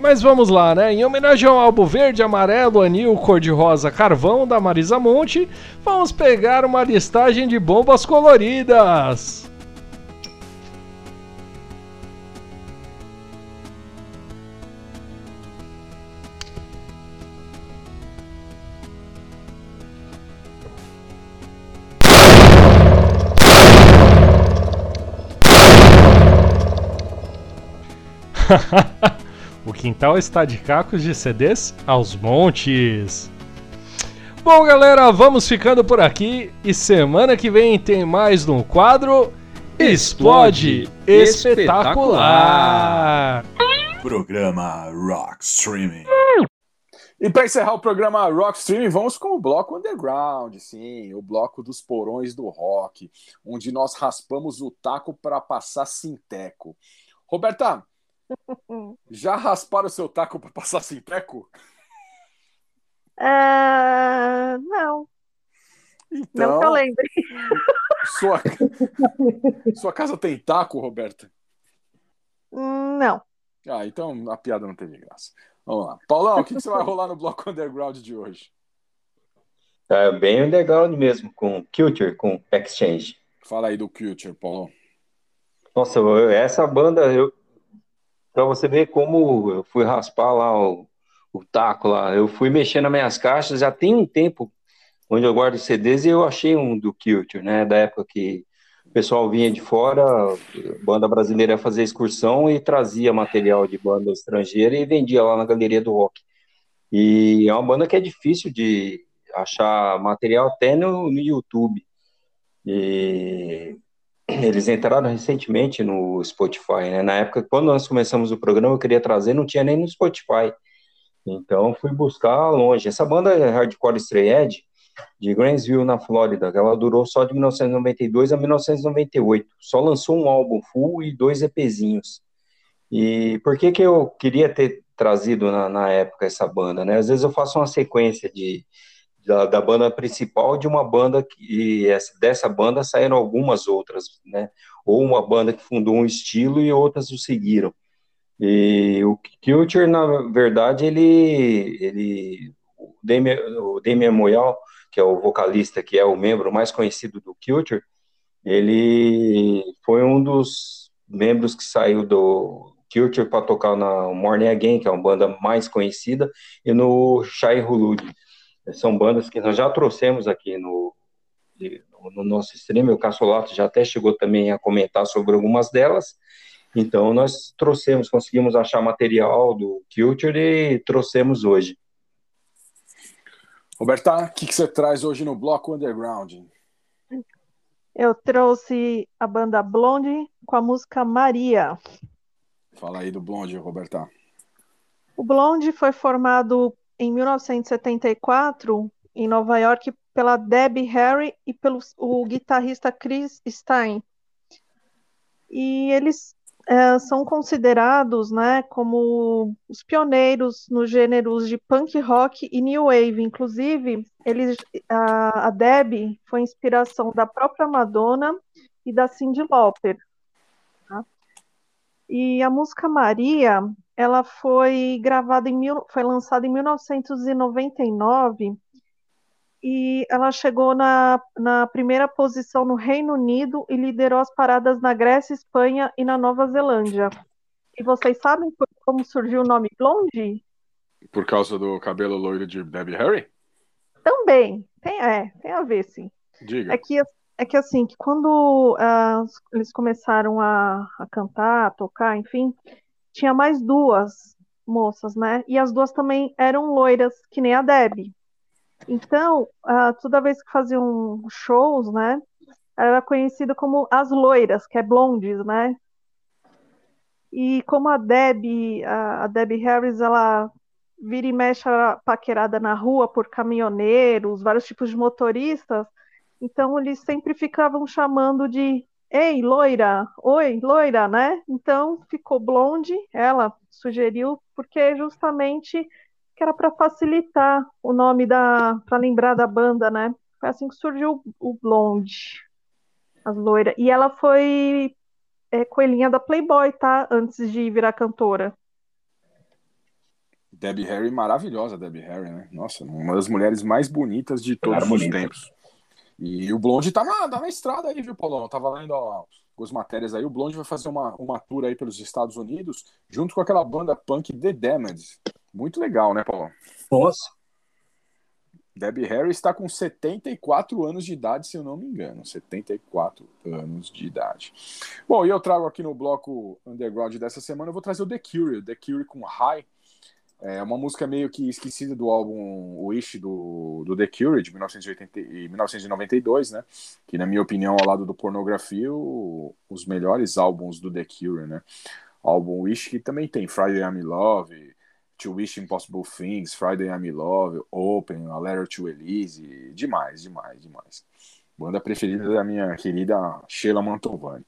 Mas vamos lá, né? Em homenagem ao álbum verde, amarelo, anil, cor-de-rosa, carvão da Marisa Monte, vamos pegar uma listagem de bombas coloridas. Quintal está de cacos de CDs aos montes. Bom, galera, vamos ficando por aqui e semana que vem tem mais no quadro Explode Espetacular. Programa Rock Streaming. E para encerrar o programa Rock Streaming, vamos com o bloco Underground, sim, o bloco dos porões do rock, onde nós raspamos o taco para passar sinteco. Roberta, já rasparam o seu taco para passar sinteco? É, não. Então, Não que eu lembre. Sua, sua casa tem taco, Roberta? Não. Ah, então a piada não teve graça. Vamos lá. Paulão, o que, que você vai rolar no bloco Underground de hoje? É bem underground mesmo, com Culture, com Exchange. Fala aí do Culture, Paulão. Nossa, eu- essa banda, eu, pra você ver como eu fui raspar lá o, o taco lá, eu fui mexendo nas minhas caixas, já tem um tempo onde eu guardo CDs e eu achei um do Culture, né, da época que o pessoal vinha de fora, banda brasileira fazer excursão e trazia material de banda estrangeira e vendia lá na Galeria do Rock. E é uma banda que é difícil de achar material até no, no YouTube. E eles entraram recentemente no Spotify, né? Na época, quando nós começamos o programa, eu queria trazer, não tinha nem no Spotify. Então, fui buscar longe. Essa banda é Hardcore Stray Edge, de Gainesville, na Flórida, ela durou só de 1992 a 1998. Só lançou um álbum full e dois EPzinhos. E por que que eu queria ter trazido na, na época essa banda, né? Às vezes eu faço uma sequência de, da, da banda principal de uma banda que essa, dessa banda saíram algumas outras, né? Ou uma banda que fundou um estilo e outras o seguiram. E o Culture, na verdade, ele, ele o Damien, o Moyal, que é o vocalista, que é o membro mais conhecido do Culture, ele foi um dos membros que saiu do Culture para tocar na Morning Again, que é uma banda mais conhecida, e no Shai Hulud. São bandas que nós já trouxemos aqui no, no nosso stream, o Cassolato já até chegou também a comentar sobre algumas delas, então nós trouxemos, conseguimos achar material do Culture e trouxemos hoje. Roberta, o que, que você traz hoje no bloco Underground? Eu trouxe a banda Blonde com a música Maria. Fala aí do Blonde, Roberta. O Blonde foi formado em 1974 em Nova York pela Debbie Harry e pelo o guitarrista Chris Stein. E eles é, são considerados né, como os pioneiros nos gêneros de punk rock e new wave. Inclusive, eles, a, a Debbie foi inspiração da própria Madonna e da Cyndi Lauper. tá? E a música Maria, ela foi gravada em mil, foi lançada em 1999 e ela chegou na, na primeira posição no Reino Unido e liderou as paradas na Grécia, Espanha e na Nova Zelândia. E vocês sabem como surgiu o nome Blonde? Por causa do cabelo loiro de Debbie Harry? Também, tem, é, tem a ver, sim. Diga. É que, é que assim, que quando ah, eles começaram a, a cantar, a tocar, enfim, tinha mais duas moças, né? E as duas também eram loiras, que nem a Debbie. Então, ah, toda vez que faziam shows, né? Era conhecida como as loiras, que é blondes, né? E como a Debbie, a, Debbie Harris, ela vira e mexe era paquerada na rua por caminhoneiros, vários tipos de motoristas, então eles sempre ficavam chamando de Ei, loira! Oi, loira, né? Então ficou blonde, ela sugeriu, porque justamente que era para facilitar o nome da, para lembrar da banda, né? Foi assim que surgiu o blonde, as loiras. E ela foi é, coelhinha da Playboy, tá? Antes de virar cantora. Debbie Harry, maravilhosa Debbie Harry, né? Nossa, uma das mulheres mais bonitas de todos os bonita. tempos. E o Blonde tá na, tá na estrada aí, viu, Paulão? Eu tava lendo ó, as matérias aí. O Blonde vai fazer uma, uma tour aí pelos Estados Unidos, junto com aquela banda punk The Damned. Muito legal, né, Paulão? Nossa. Debbie Harry está com 74 anos de idade, se eu não me engano. 74 anos de idade. Bom, e eu trago aqui no bloco underground dessa semana, eu vou trazer o The Cure, The Cure com High. É uma música meio que esquecida do álbum Wish do, do The Cure, de 1980, e 1992, né? Que, na minha opinião, ao lado do Pornografia, o- os melhores álbuns do The Cure, né? Álbum Wish que também tem Friday I'm in Love, To Wish Impossible Things, Friday I'm in Love, Open, A Letter to Elise, demais, demais, demais. Banda preferida da minha querida Sheila Mantovani.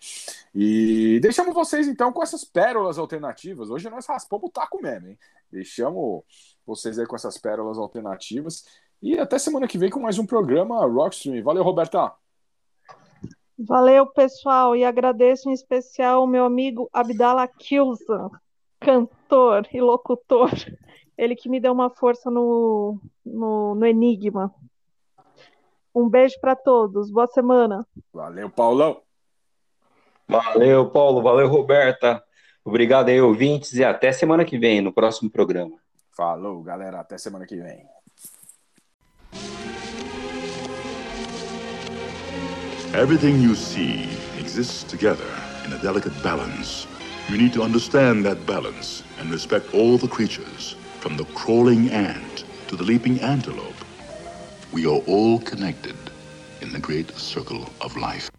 E deixamos vocês então com essas pérolas alternativas. Hoje nós raspamos o taco mesmo, hein? Deixamos vocês aí com essas pérolas alternativas. E até semana que vem com mais um programa Rockstream. Valeu, Roberta! Valeu, pessoal, e agradeço em especial o meu amigo Abdallah Kilza, cantor e locutor. Ele que me deu uma força no, no, no Enigma. Um beijo para todos. Boa semana. Valeu, Paulão! Valeu, Paulo. Valeu, Roberta. Obrigado aí, ouvintes, e até semana que vem, no próximo programa. Falou, galera. Até semana que vem. Everything you see exists together in a delicate balance. You need to understand that balance and respect all the creatures, from the crawling ant to the leaping antelope. We are all connected in the great circle of life.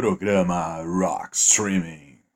Programa Rock Streaming.